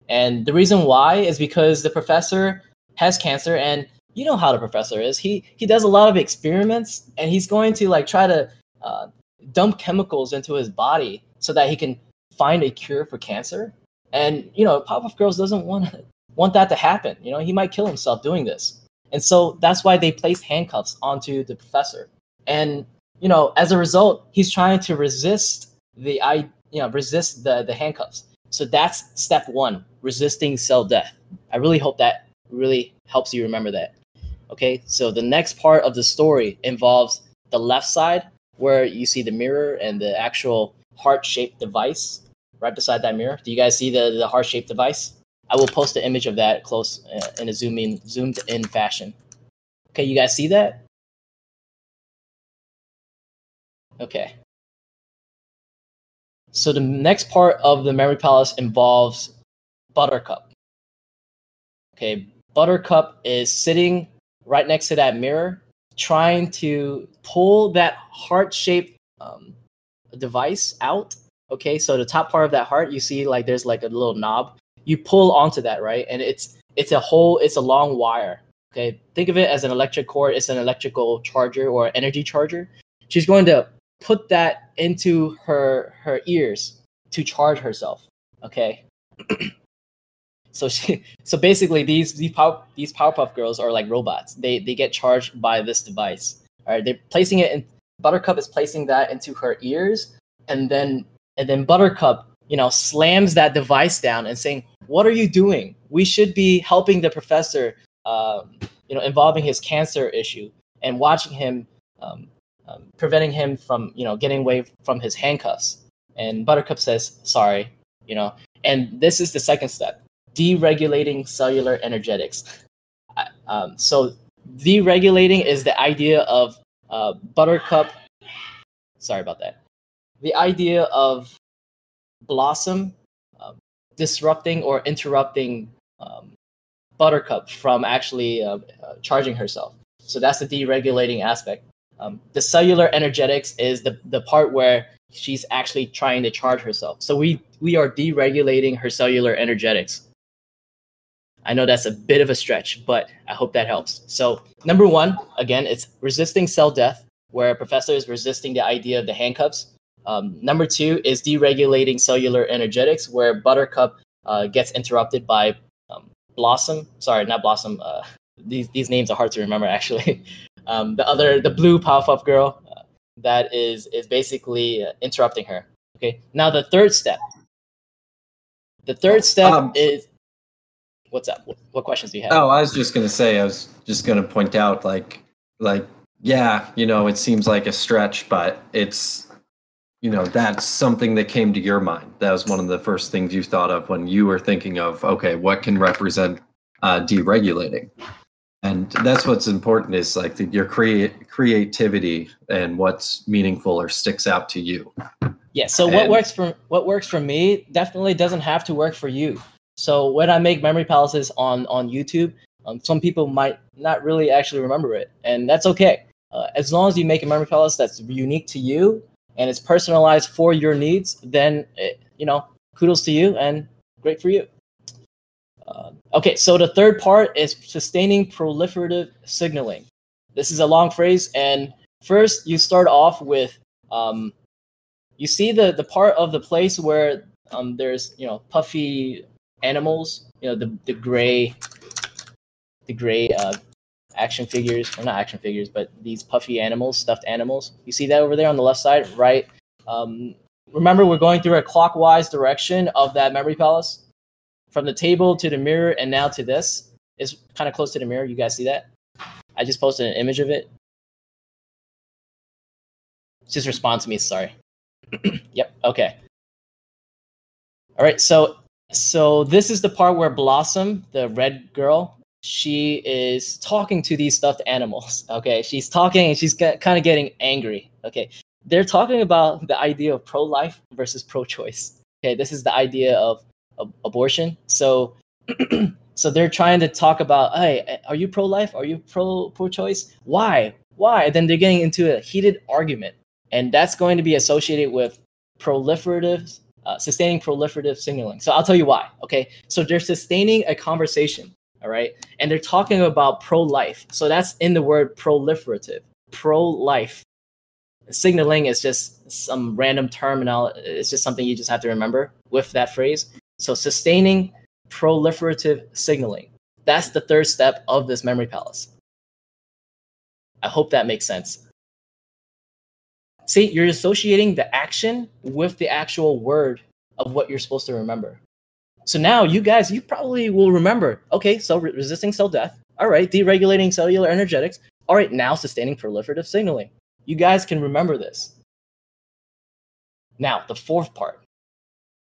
and the reason why is because the professor has cancer, and you know how the professor is. He he does a lot of experiments, and he's going to like try to uh, dump chemicals into his body so that he can find a cure for cancer. And you know, Powerpuff Girls doesn't want want that to happen. You know, he might kill himself doing this. And so that's why they placed handcuffs onto the professor. And you know, as a result, he's trying to resist the I you know resist the the handcuffs. So that's step one, resisting cell death. I really hope that really helps you remember that. Okay, so the next part of the story involves the left side where you see the mirror and the actual heart-shaped device right beside that mirror. Do you guys see the, the heart-shaped device? I will post an image of that close uh, in a zoom in, zoomed in fashion. Okay, you guys see that? Okay. So the next part of the Memory Palace involves Buttercup. Okay, Buttercup is sitting right next to that mirror, trying to pull that heart-shaped um, device out. Okay, so the top part of that heart, you see like there's like a little knob. You pull onto that, right? And it's it's a whole, it's a long wire. Okay, think of it as an electric cord. It's an electrical charger or energy charger. She's going to put that into her her ears to charge herself. Okay. [CLEARS THROAT] so she so basically these these power these Powerpuff girls are like robots. They they get charged by this device. All right, they're placing it in Buttercup is placing that into her ears, and then and then Buttercup, you know, slams that device down and saying, "What are you doing? We should be helping the professor, um, you know, involving his cancer issue and watching him, um, um, preventing him from, you know, getting away from his handcuffs." And Buttercup says, "Sorry," you know, and this is the second step: deregulating cellular energetics. Um, so deregulating is the idea of uh, Buttercup. Sorry about that. The idea of Blossom disrupting or interrupting um, Buttercup from actually uh, uh, charging herself. So that's the deregulating aspect. Um, the cellular energetics is the, the part where she's actually trying to charge herself. So we we are deregulating her cellular energetics. I know that's a bit of a stretch, but I hope that helps. So, number one, again, it's resisting cell death, where a professor is resisting the idea of the handcuffs. Um, number two is deregulating cellular energetics, where Buttercup uh, gets interrupted by um, Blossom. Sorry, not Blossom. Uh, [LAUGHS] these these names are hard to remember [LAUGHS] actually. um, the other, the blue Powerpuff Girl, uh, that is is basically uh, interrupting her. Okay. Now the third step. The third step um, is what's up? What, what questions do you have? Oh, I was just gonna say, I was just gonna point out, like, like, yeah, you know, it seems like a stretch, but it's, you know, that's something that came to your mind. That was one of the first things you thought of when you were thinking of, okay, what can represent uh, deregulating? And that's what's important is like the, your create creativity and what's meaningful or sticks out to you. Yeah. So and, what works for what works for me definitely doesn't have to work for you. So when I make memory palaces on on YouTube, um, some people might not really actually remember it, and that's okay. Uh, as long as you make a memory palace that's unique to you and it's personalized for your needs, then it, you know, kudos to you and great for you. Uh, okay, so the third part is sustaining proliferative signaling. This is a long phrase, and first you start off with um, you see the the part of the place where um, there's you know puffy animals, you know, the the gray, the gray uh, action figures, or not action figures, but these puffy animals, stuffed animals. You see that over there on the left side, right? Um, remember, we're going through a clockwise direction of that memory palace, from the table to the mirror, and now to this. It's kind of close to the mirror. You guys see that? I just posted an image of it. Just respond to me. Sorry. [CLEARS THROAT] yep. Okay. All right. So so this is the part where Blossom, the red girl, she is talking to these stuffed animals. [LAUGHS] Okay, she's talking and she's kind of getting angry. Okay, they're talking about the idea of pro-life versus pro-choice. Okay, this is the idea of, abortion. So, [CLEARS THROAT] so they're trying to talk about, hey, are you pro-life? Are you pro pro-choice? Why? Why? Then they're getting into a heated argument, and that's going to be associated with proliferative, uh, sustaining proliferative signaling. So I'll tell you why. Okay, so they're sustaining a conversation. All right, and they're talking about pro-life. So that's in the word proliferative, pro-life signaling is just some random terminal. It's just something you just have to remember with that phrase. So sustaining proliferative signaling. That's the third step of this memory palace. I hope that makes sense. See, you're associating the action with the actual word of what you're supposed to remember. So now you guys, you probably will remember, okay, so re- resisting cell death. All right, deregulating cellular energetics. All right, now sustaining proliferative signaling. You guys can remember this. Now, the fourth part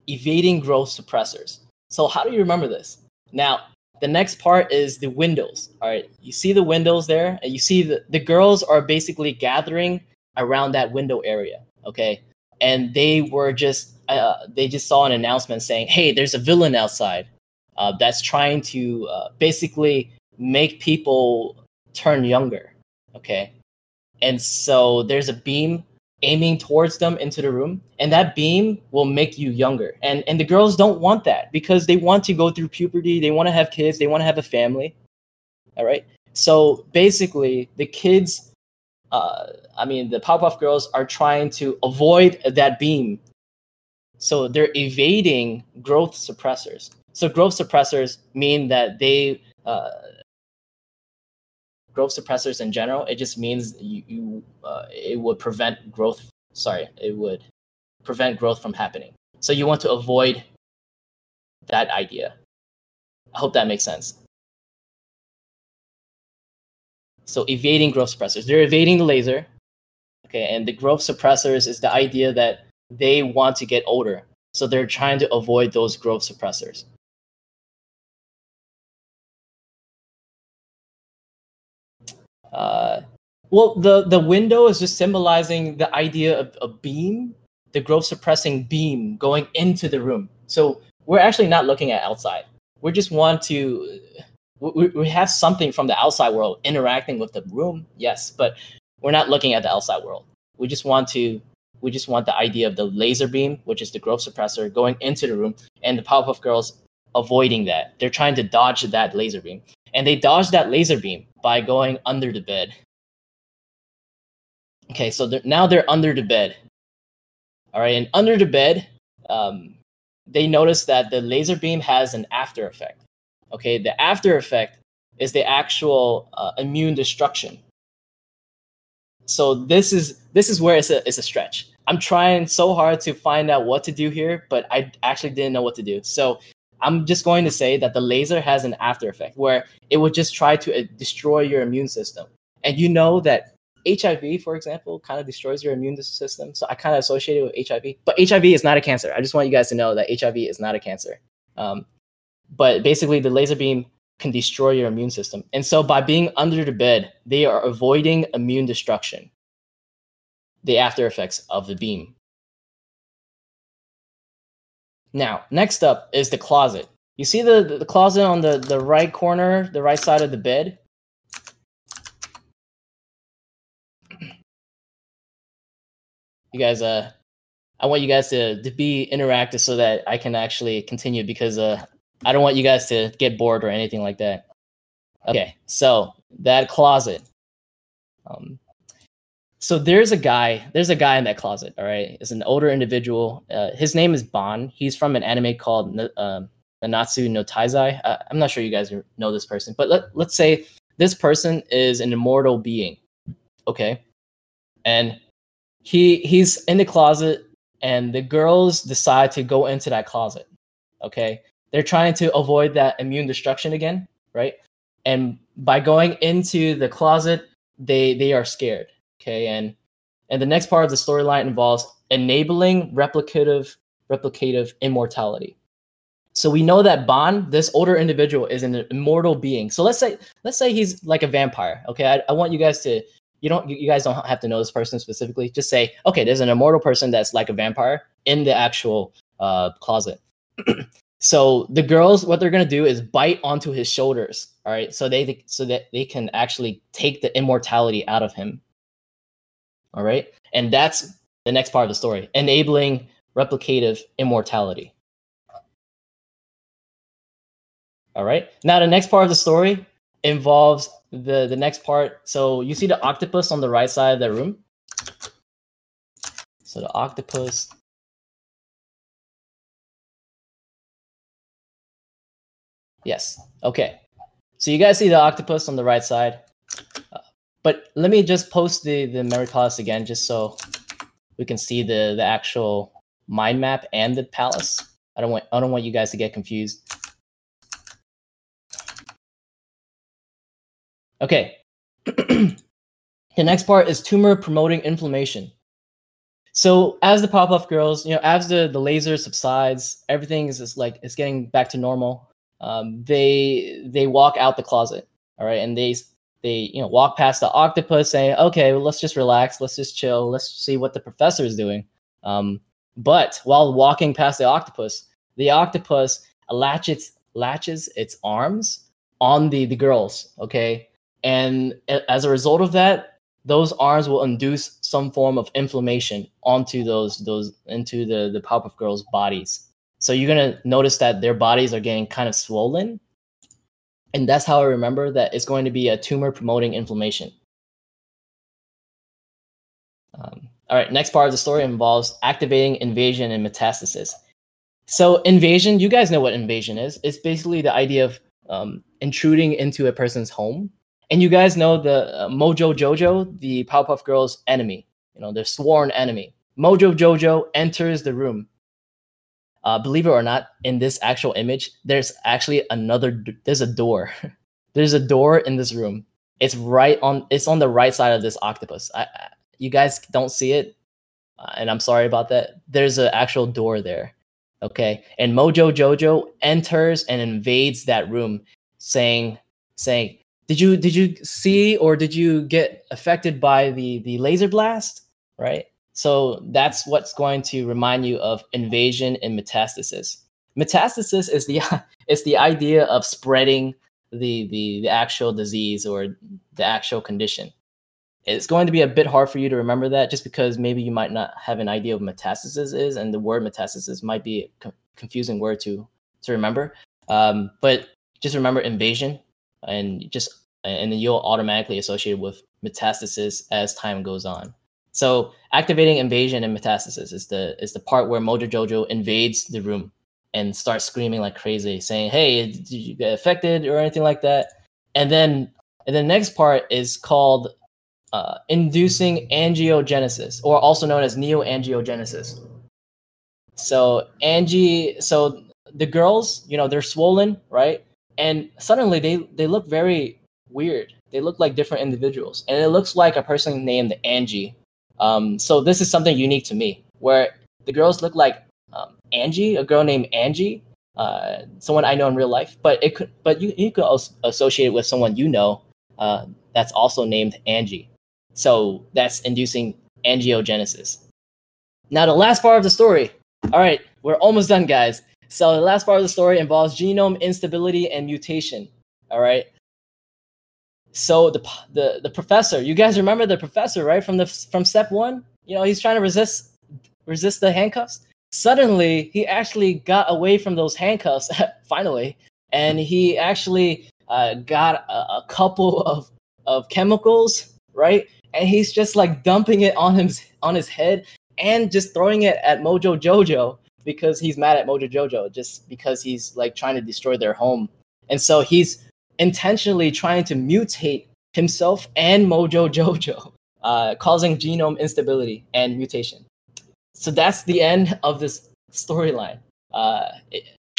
evading growth suppressors. So, how do you remember this? Now, the next part is the windows. All right, you see the windows there, and you see the, the girls are basically gathering around that window area. Okay, and they were just uh, they just saw an announcement saying, "Hey, there's a villain outside uh, that's trying to uh, basically make people turn younger." Okay, and so there's a beam aiming towards them into the room and that beam will make you younger and and the girls don't want that because they want to go through puberty they want to have kids they want to have a family all right so basically the kids uh, i mean the Powerpuff girls are trying to avoid that beam so they're evading growth suppressors so growth suppressors mean that they uh, growth suppressors in general, it just means you, you uh, it would prevent growth. Sorry, it would prevent growth from happening. So you want to avoid that idea. I hope that makes sense. So evading growth suppressors, they're evading the laser. Okay, and the growth suppressors is the idea that they want to get older. So they're trying to avoid those growth suppressors. Uh, well, the the window is just symbolizing the idea of a beam, the growth suppressing beam going into the room. So we're actually not looking at outside. We just want to we, we have something from the outside world interacting with the room, yes, but we're not looking at the outside world. We just want to we just want the idea of the laser beam, which is the growth suppressor, going into the room, and the Powerpuff Girls avoiding that. They're trying to dodge that laser beam and they dodge that laser beam by going under the bed. Okay, so they're, now they're under the bed. All right, and under the bed, um, they notice that the laser beam has an after effect. Okay, the after effect is the actual uh, immune destruction. So this is this is where it's a it's a stretch. I'm trying so hard to find out what to do here, but I actually didn't know what to do. So I'm just going to say that the laser has an after effect where it would just try to uh, destroy your immune system. And you know that HIV, for example, kind of destroys your immune system. So I kind of associate it with HIV. But HIV is not a cancer. I just want you guys to know that HIV is not a cancer. Um, but basically, the laser beam can destroy your immune system. And so by being under the bed, they are avoiding immune destruction, the after effects of the beam. Now, next up is the closet. You see the, the closet on the, the right corner, the right side of the bed? You guys, uh, I want you guys to, to be interactive so that I can actually continue because uh, I don't want you guys to get bored or anything like that. Okay, so that closet. Um, so there's a guy there's a guy in that closet all right? It's an older individual. Uh, his name is Ban he's from an anime called uh, nanatsu no taizai. Uh, i'm not sure you guys know this person but let, let's say this person is an immortal being okay? And he he's in the closet and the girls decide to go into that closet okay they're trying to avoid that immune destruction again right and by going into the closet they they are scared Okay, and and the next part of the storyline involves enabling replicative replicative immortality. So we know that Bond, this older individual, is an immortal being. So let's say let's say he's like a vampire. Okay, I, I want you guys to you don't you guys don't have to know this person specifically. Just say okay, there's an immortal person that's like a vampire in the actual uh, closet. [CLEARS THROAT] so the girls, what they're gonna do is bite onto his shoulders. All right, so they so that they can actually take the immortality out of him. All right, and that's the next part of the story, enabling replicative immortality. All right. Now the next part of the story involves the the next part. So you see the octopus on the right side of the room. So the octopus. Yes. Okay. So you guys see the octopus on the right side. Uh, but let me just post the the memory palace again, just so we can see the the actual mind map and the palace. I don't want I don't want you guys to get confused. Okay. [CLEARS THROAT] the next part is tumor promoting inflammation. So as the Powerpuff Girls, you know, as the the laser subsides, everything is just like it's getting back to normal. Um, they they walk out the closet, all right, and they they you know walk past the octopus, saying, "Okay, well, let's just relax, let's just chill, let's see what the professor is doing." Um, but while walking past the octopus, the octopus latches latches its arms on the the girls, okay, and as a result of that those arms will induce some form of inflammation onto those those into the the Powerpuff Girls bodies. So you're gonna notice that their bodies are getting kind of swollen, and that's how I remember that it's going to be a tumor promoting inflammation. Um, all right, next part of the story involves activating invasion and metastasis. So invasion, you guys know what invasion is. It's basically the idea of um, intruding into a person's home and you guys know the uh, Mojo Jojo, the Powerpuff Girls enemy, you know, their sworn enemy. Mojo Jojo enters the room. Uh, believe it or not, in this actual image, there's actually another. There's a door. [LAUGHS] there's a door in this room. It's right on. It's on the right side of this octopus. I, you guys don't see it, uh, and I'm sorry about that. There's an actual door there. Okay, and Mojo Jojo enters and invades that room, saying, saying, did you did you see or did you get affected by the the laser blast right so that's what's going to remind you of invasion and metastasis. Metastasis is the [LAUGHS] it's the idea of spreading the, the the actual disease or the actual condition. It's going to be a bit hard for you to remember that just because maybe you might not have an idea of metastasis is and the word metastasis might be a confusing word to to remember. Um, but just remember invasion and just and then you'll automatically associate it with metastasis as time goes on. So activating invasion and metastasis is the is the part where Mojo Jojo invades the room and starts screaming like crazy, saying, "Hey, did you get affected or anything like that?" And then and the next part is called uh, inducing angiogenesis, or also known as neoangiogenesis. So Angie, so the girls, you know, they're swollen, right? And suddenly they they look very weird. They look like different individuals, and it looks like a person named Angie. Um, so this is something unique to me, where the girls look like um, Angie, a girl named Angie, uh, someone I know in real life. But it could, but you you could also associate it with someone you know uh, that's also named Angie. So that's inducing angiogenesis. Now the last part of the story. All right, we're almost done, guys. So the last part of the story involves genome instability and mutation. All right. So the the the professor, you guys remember the professor, right? From the from step one, you know, he's trying to resist resist the handcuffs. Suddenly, he actually got away from those handcuffs [LAUGHS] finally, and he actually uh, got a, a couple of of chemicals, right? And he's just like dumping it on him on his head and just throwing it at Mojo Jojo because he's mad at Mojo Jojo just because he's like trying to destroy their home. And so he's intentionally trying to mutate himself and Mojo [LAUGHS] Jojo, uh, causing genome instability and mutation. So that's the end of this storyline. Uh,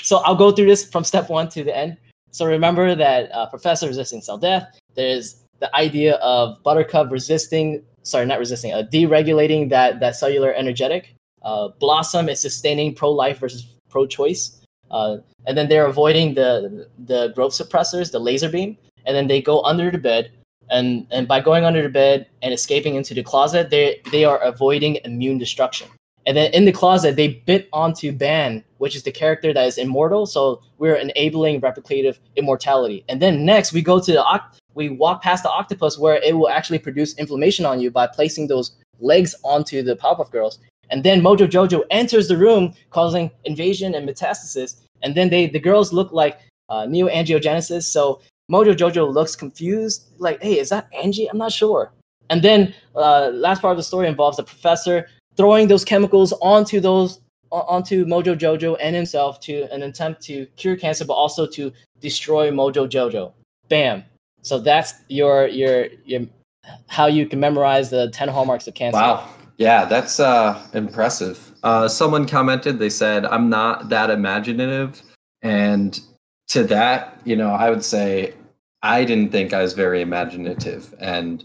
so I'll go through this from step one to the end. So remember that uh, Professor resisting cell death. There's the idea of Buttercup resisting, sorry, not resisting, uh, deregulating that that cellular energetic, uh, Blossom is sustaining pro-life versus pro-choice, uh, and then they're avoiding the the growth suppressors, the laser beam, and then they go under the bed. And, and by going under the bed and escaping into the closet, they they are avoiding immune destruction. And then in the closet, they bit onto Ban, which is the character that is immortal. So we're enabling replicative immortality. And then next, we go to the we walk past the octopus where it will actually produce inflammation on you by placing those legs onto the Powerpuff Girls. And then Mojo Jojo enters the room, causing invasion and metastasis. And then they the girls look like uh, neoangiogenesis. So Mojo Jojo looks confused, like, "Hey, is that Angie? I'm not sure." And then uh, last part of the story involves the professor throwing those chemicals onto those onto Mojo Jojo and himself to an attempt to cure cancer, but also to destroy Mojo Jojo. Bam. So that's your your your how you can memorize the ten hallmarks of cancer. Wow. Yeah, that's uh, impressive. Uh, someone commented, they said, I'm not that imaginative. And to that, you know, I would say I didn't think I was very imaginative. And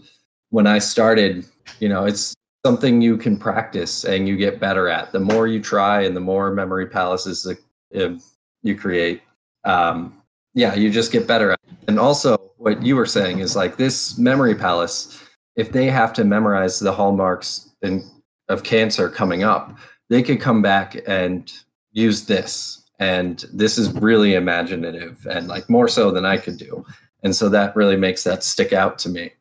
when I started, you know, it's something you can practice and you get better at. The more you try and the more memory palaces you create, um, yeah, you just get better at. It. And also, what you were saying is like this memory palace, if they have to memorize the hallmarks in, of cancer coming up, they could come back and use this. And this is really imaginative and like more so than I could do. And so that really makes that stick out to me.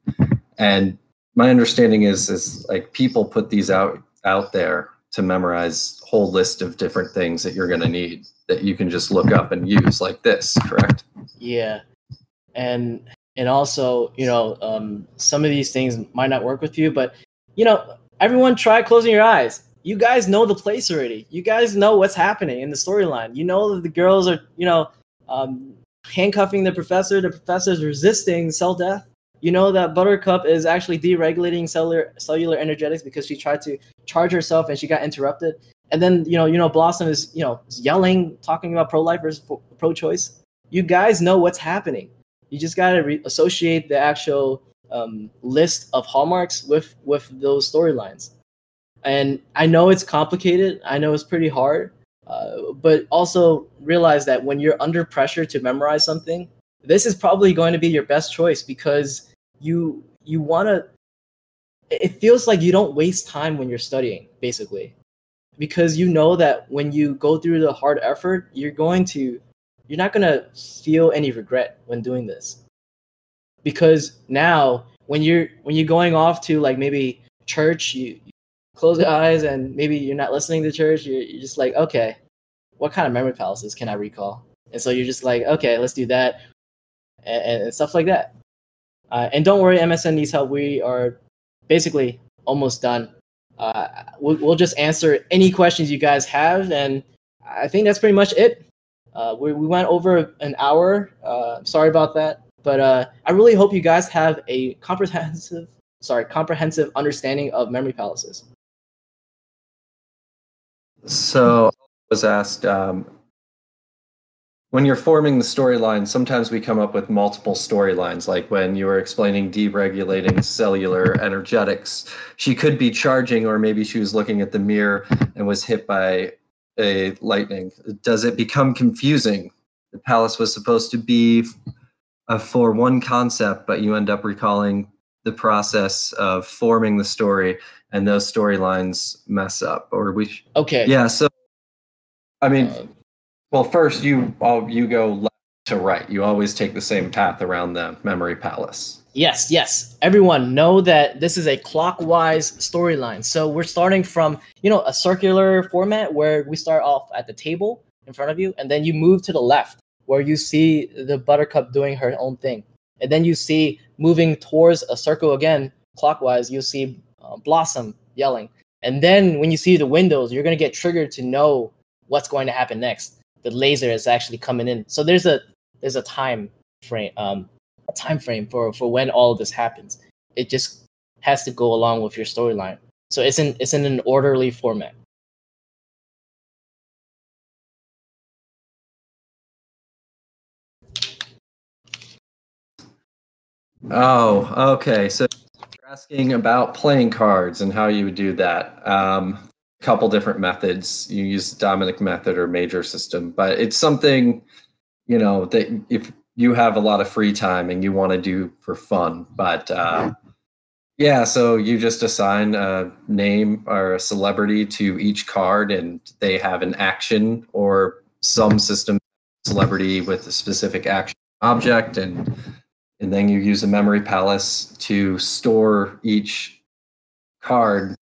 And my understanding is is like people put these out out there to memorize whole list of different things that you're going to need that you can just look up and use like this correct yeah and and also you know um, some of these things might not work with you but you know everyone try closing your eyes you guys know the place already you guys know what's happening in the storyline you know that the girls are you know um, handcuffing the professor the professor is resisting cell death you know that Buttercup is actually deregulating cellular cellular energetics because she tried to charge herself and she got interrupted. And then you know, you know, Blossom is you know yelling, talking about pro life versus pro choice. You guys know what's happening. You just gotta re- associate the actual um, list of hallmarks with with those storylines. And I know it's complicated. I know it's pretty hard. Uh, but also realize that when you're under pressure to memorize something, this is probably going to be your best choice because you you want to it feels like you don't waste time when you're studying basically because you know that when you go through the hard effort you're going to you're not going to feel any regret when doing this because now when you're when you're going off to like maybe church you, you close your eyes and maybe you're not listening to church you're, you're just like okay what kind of memory palaces can i recall and so you're just like okay let's do that and, and stuff like that uh, and don't worry, MSN needs help. We are basically almost done. Uh, we'll, we'll, just answer any questions you guys have, and I think that's pretty much it. Uh, we, we went over an hour. Uh, sorry about that, but uh, I really hope you guys have a comprehensive, sorry, comprehensive understanding of memory palaces. So I was asked, um, when you're forming the storyline, sometimes we come up with multiple storylines. Like when you were explaining deregulating cellular energetics, she could be charging, or maybe she was looking at the mirror and was hit by a lightning. Does it become confusing? The palace was supposed to be for one concept, but you end up recalling the process of forming the story, and those storylines mess up. Or we okay, yeah. So, I mean. Uh, well, first you all you go left to right. You always take the same path around the memory palace. Yes, yes. Everyone know that this is a clockwise storyline. So we're starting from, you know, a circular format where we start off at the table in front of you and then you move to the left where you see the buttercup doing her own thing. And then you see moving towards a circle again clockwise, you'll see uh, Blossom yelling. And then when you see the windows, you're going to get triggered to know what's going to happen next the laser is actually coming in. So there's a there's a time frame um a time frame for for when all this happens. It just has to go along with your storyline. So it's in it's in an orderly format. Oh, okay. So you're asking about playing cards and how you would do that. Um, a couple different methods. You use Dominic method or major system, but it's something you know that if you have a lot of free time and you want to do for fun, but uh, yeah, so you just assign a name or a celebrity to each card, and they have an action or some system celebrity with a specific action object, and and then you use a memory palace to store each card.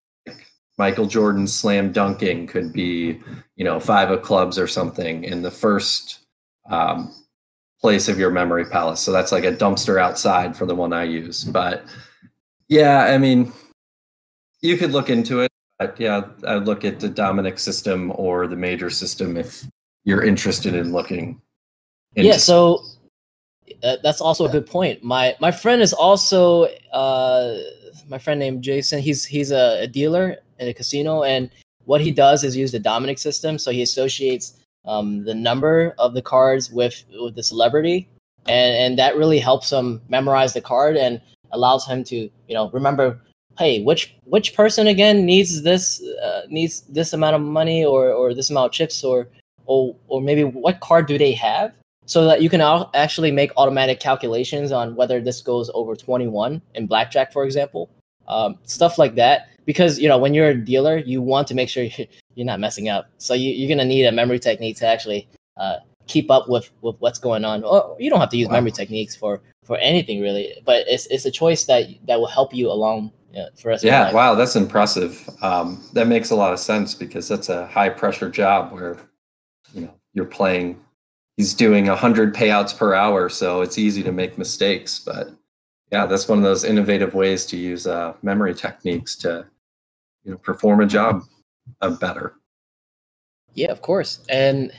Michael Jordan slam dunking could be, you know, five of clubs or something in the first um, place of your memory palace. So that's like a dumpster outside for the one I use. But yeah, I mean, you could look into it. But yeah, I'd look at the Dominic system or the major system if you're interested in looking. Into yeah, so uh, that's also a good point. My my friend is also uh, my friend named Jason. He's he's a, a dealer in a casino, and what he does is use the Dominic system. So he associates um, the number of the cards with with the celebrity, and and that really helps him memorize the card and allows him to you know remember hey which which person again needs this uh, needs this amount of money or or this amount of chips or or or maybe what card do they have so that you can actually make automatic calculations on whether this goes over 21 in blackjack for example um, stuff like that. Because you know when you're a dealer you want to make sure [LAUGHS] you're not messing up. So you, are going to need a memory technique to actually uh, keep up with with what's going on. Or you don't have to use wow. memory techniques for for anything really but it's it's a choice that that will help you along for us yeah wow that's impressive. Um, that makes a lot of sense because that's a high pressure job where you know you're playing he's doing 100 payouts per hour so it's easy to make mistakes but yeah that's one of those innovative ways to use uh, memory techniques to you know perform a job uh, better yeah of course and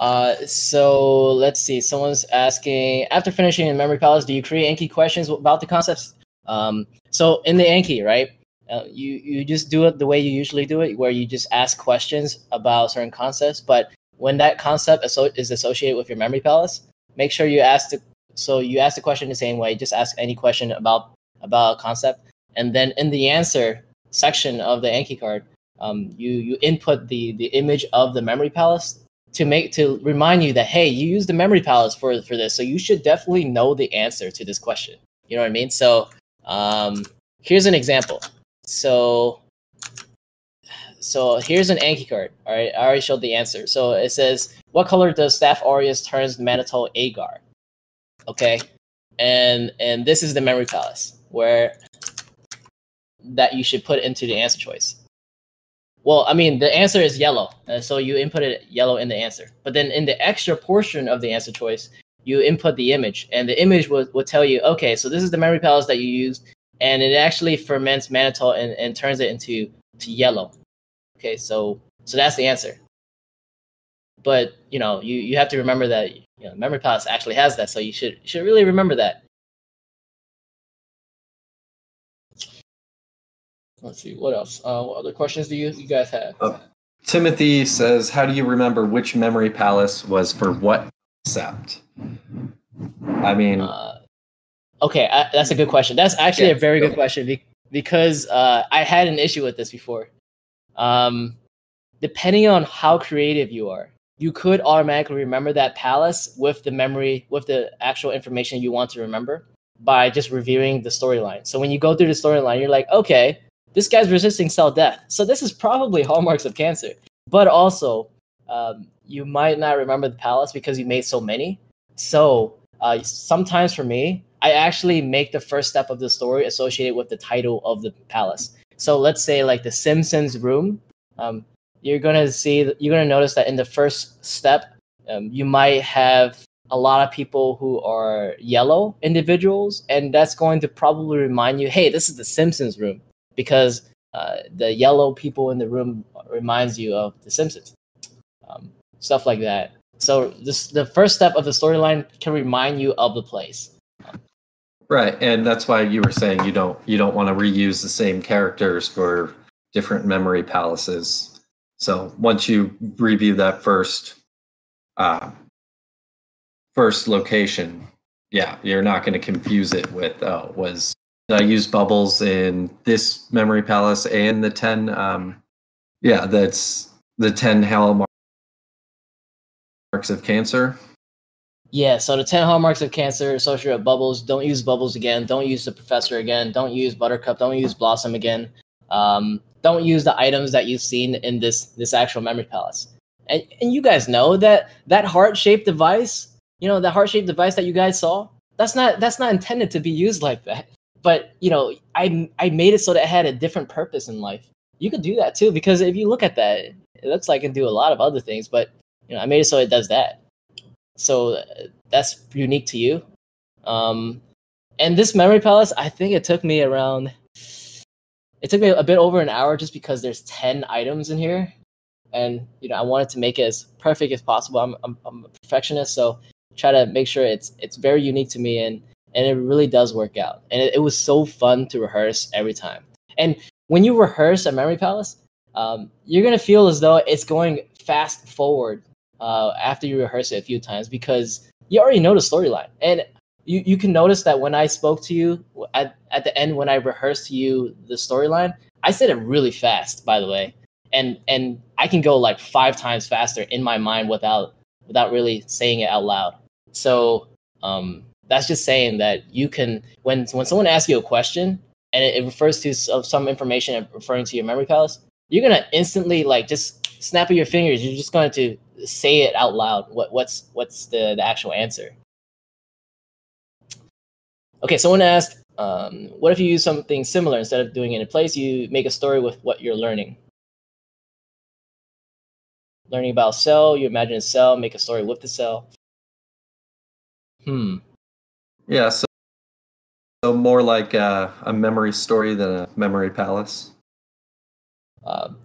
uh, so let's see. Someone's asking after finishing in Memory Palace, do you create Anki questions about the concepts? Um, so in the Anki, right? Uh, you you just do it the way you usually do it, where you just ask questions about certain concepts. But when that concept is associated with your Memory Palace, make sure you ask the so you ask the question the same way. Just ask any question about about a concept, and then in the answer section of the Anki card, um, you you input the the image of the Memory Palace to make to remind you that hey, you use the memory palace for for this, so you should definitely know the answer to this question. You know what I mean? So um, here's an example. So so here's an Anki card. All right, I already showed the answer. So it says, what color does Staph aureus turns Mannitol Agar? Okay, and and this is the memory palace where that you should put into the answer choice. Well, I mean, the answer is yellow. Uh, so you input it yellow in the answer. But then in the extra portion of the answer choice, you input the image. And the image will, will tell you, okay, so this is the memory palace that you used. And it actually ferments mannitol and, and turns it into to yellow. Okay, so so that's the answer. But you know, you, you have to remember that you know, memory palace actually has that. So you should should really remember that. Let's see what else. Uh, what other questions do you you guys have? Uh, Timothy says, "How do you remember which memory palace was for what concept?" I mean, uh, okay, I, that's a good question. That's actually yeah, a very good question because uh, I had an issue with this before. Um, depending on how creative you are, you could automatically remember that palace with the memory with the actual information you want to remember by just reviewing the storyline. So when you go through the storyline, you're like, okay, this guy's resisting cell death. So this is probably [LAUGHS] hallmarks of cancer. But also, um, you might not remember the palace because you made so many. So uh, sometimes for me, I actually make the first step of the story associated with the title of the palace. So let's say like the Simpsons room. Um, you're gonna see you're gonna notice that in the first step, um, you might have a lot of people who are yellow individuals, and that's going to probably remind you, hey, this is the Simpsons room because uh, the yellow people in the room reminds you of The Simpsons, um, stuff like that. So this the first step of the storyline can remind you of the place. Right, and that's why you were saying you don't you don't want to reuse the same characters for different memory palaces. So once you review that first uh, first location, yeah, you're not going to confuse it with oh was I use bubbles in this memory palace and the 10 um, Yeah, that's the 10 hallmarks of cancer. Yeah, so the 10 hallmarks of cancer associated with bubbles. Don't use bubbles again. Don't use the professor again. Don't use buttercup. Don't use blossom again. Um, don't use the items that you've seen in this this actual memory palace. And, and you guys know that that heart-shaped device, you know, the heart-shaped device that you guys saw, that's not that's not intended to be used like that. But you know, I I made it so that it had a different purpose in life. You could do that too because if you look at that, it looks like it can do a lot of other things. But you know, I made it so it does that. So uh, that's unique to you. Um, and this memory palace, I think it took me around. It took me a bit over an hour just because there's ten items in here, and you know I wanted to make it as perfect as possible. I'm I'm, I'm a perfectionist, so try to make sure it's it's very unique to me, and and it really does work out. And it, it was so fun to rehearse every time. And when you rehearse a memory palace, um, you're gonna feel as though it's going fast forward uh, after you rehearse it a few times because you already know the storyline. And you, you can notice that when I spoke to you at, at the end, when I rehearsed to you the storyline, I said it really fast, by the way. And and I can go like five times faster in my mind without without really saying it out loud. So um, that's just saying that you can when when someone asks you a question and it, it refers to some information referring to your memory palace, you're gonna instantly like just snap of your fingers. You're just going to say it out loud. What what's what's the, the actual answer? Okay, someone asked, um, what if you use something similar instead of doing it in place? You make a story with what you're learning. Learning about a cell, you imagine a cell, make a story with the cell. Hmm. Yeah, so, so more like a, a memory story than a memory palace. Um,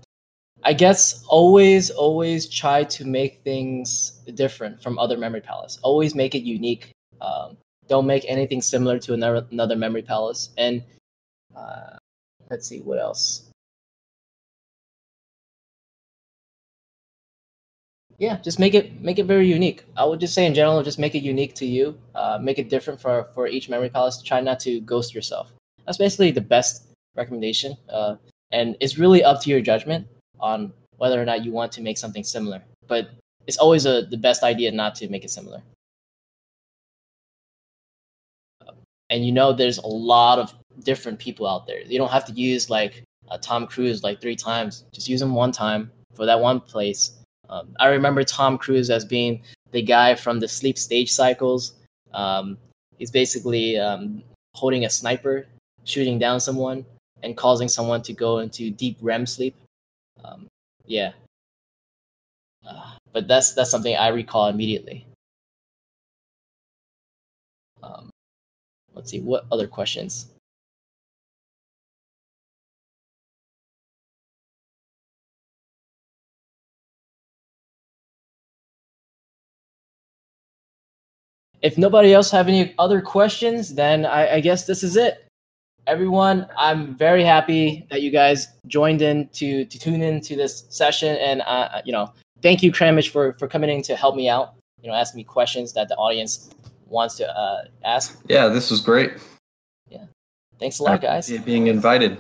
I guess always, always try to make things different from other memory palace. Always make it unique. Um, don't make anything similar to another another memory palace. And uh, let's see what else. Yeah, just make it make it very unique. I would just say in general, just make it unique to you. Uh, make it different for for each memory palace. Try not to ghost yourself. That's basically the best recommendation. Uh, and it's really up to your judgment on whether or not you want to make something similar. But it's always a, the best idea not to make it similar. And you know, there's a lot of different people out there. You don't have to use like Tom Cruise like three times. Just use him one time for that one place. Um, I remember Tom Cruise as being the guy from the sleep stage cycles. Um, he's basically um, holding a sniper, shooting down someone, and causing someone to go into deep REM sleep. Um, yeah, uh, but that's that's something I recall immediately. Um, let's see what other questions. If nobody else have any other questions, then I, I guess this is it everyone i'm very happy that you guys joined in to to tune in to this session. And uh, you know thank you Cramage, for for coming in to help me out you know ask me questions that the audience wants to uh, ask. Yeah this was great. Yeah. Thanks a lot guys. being invited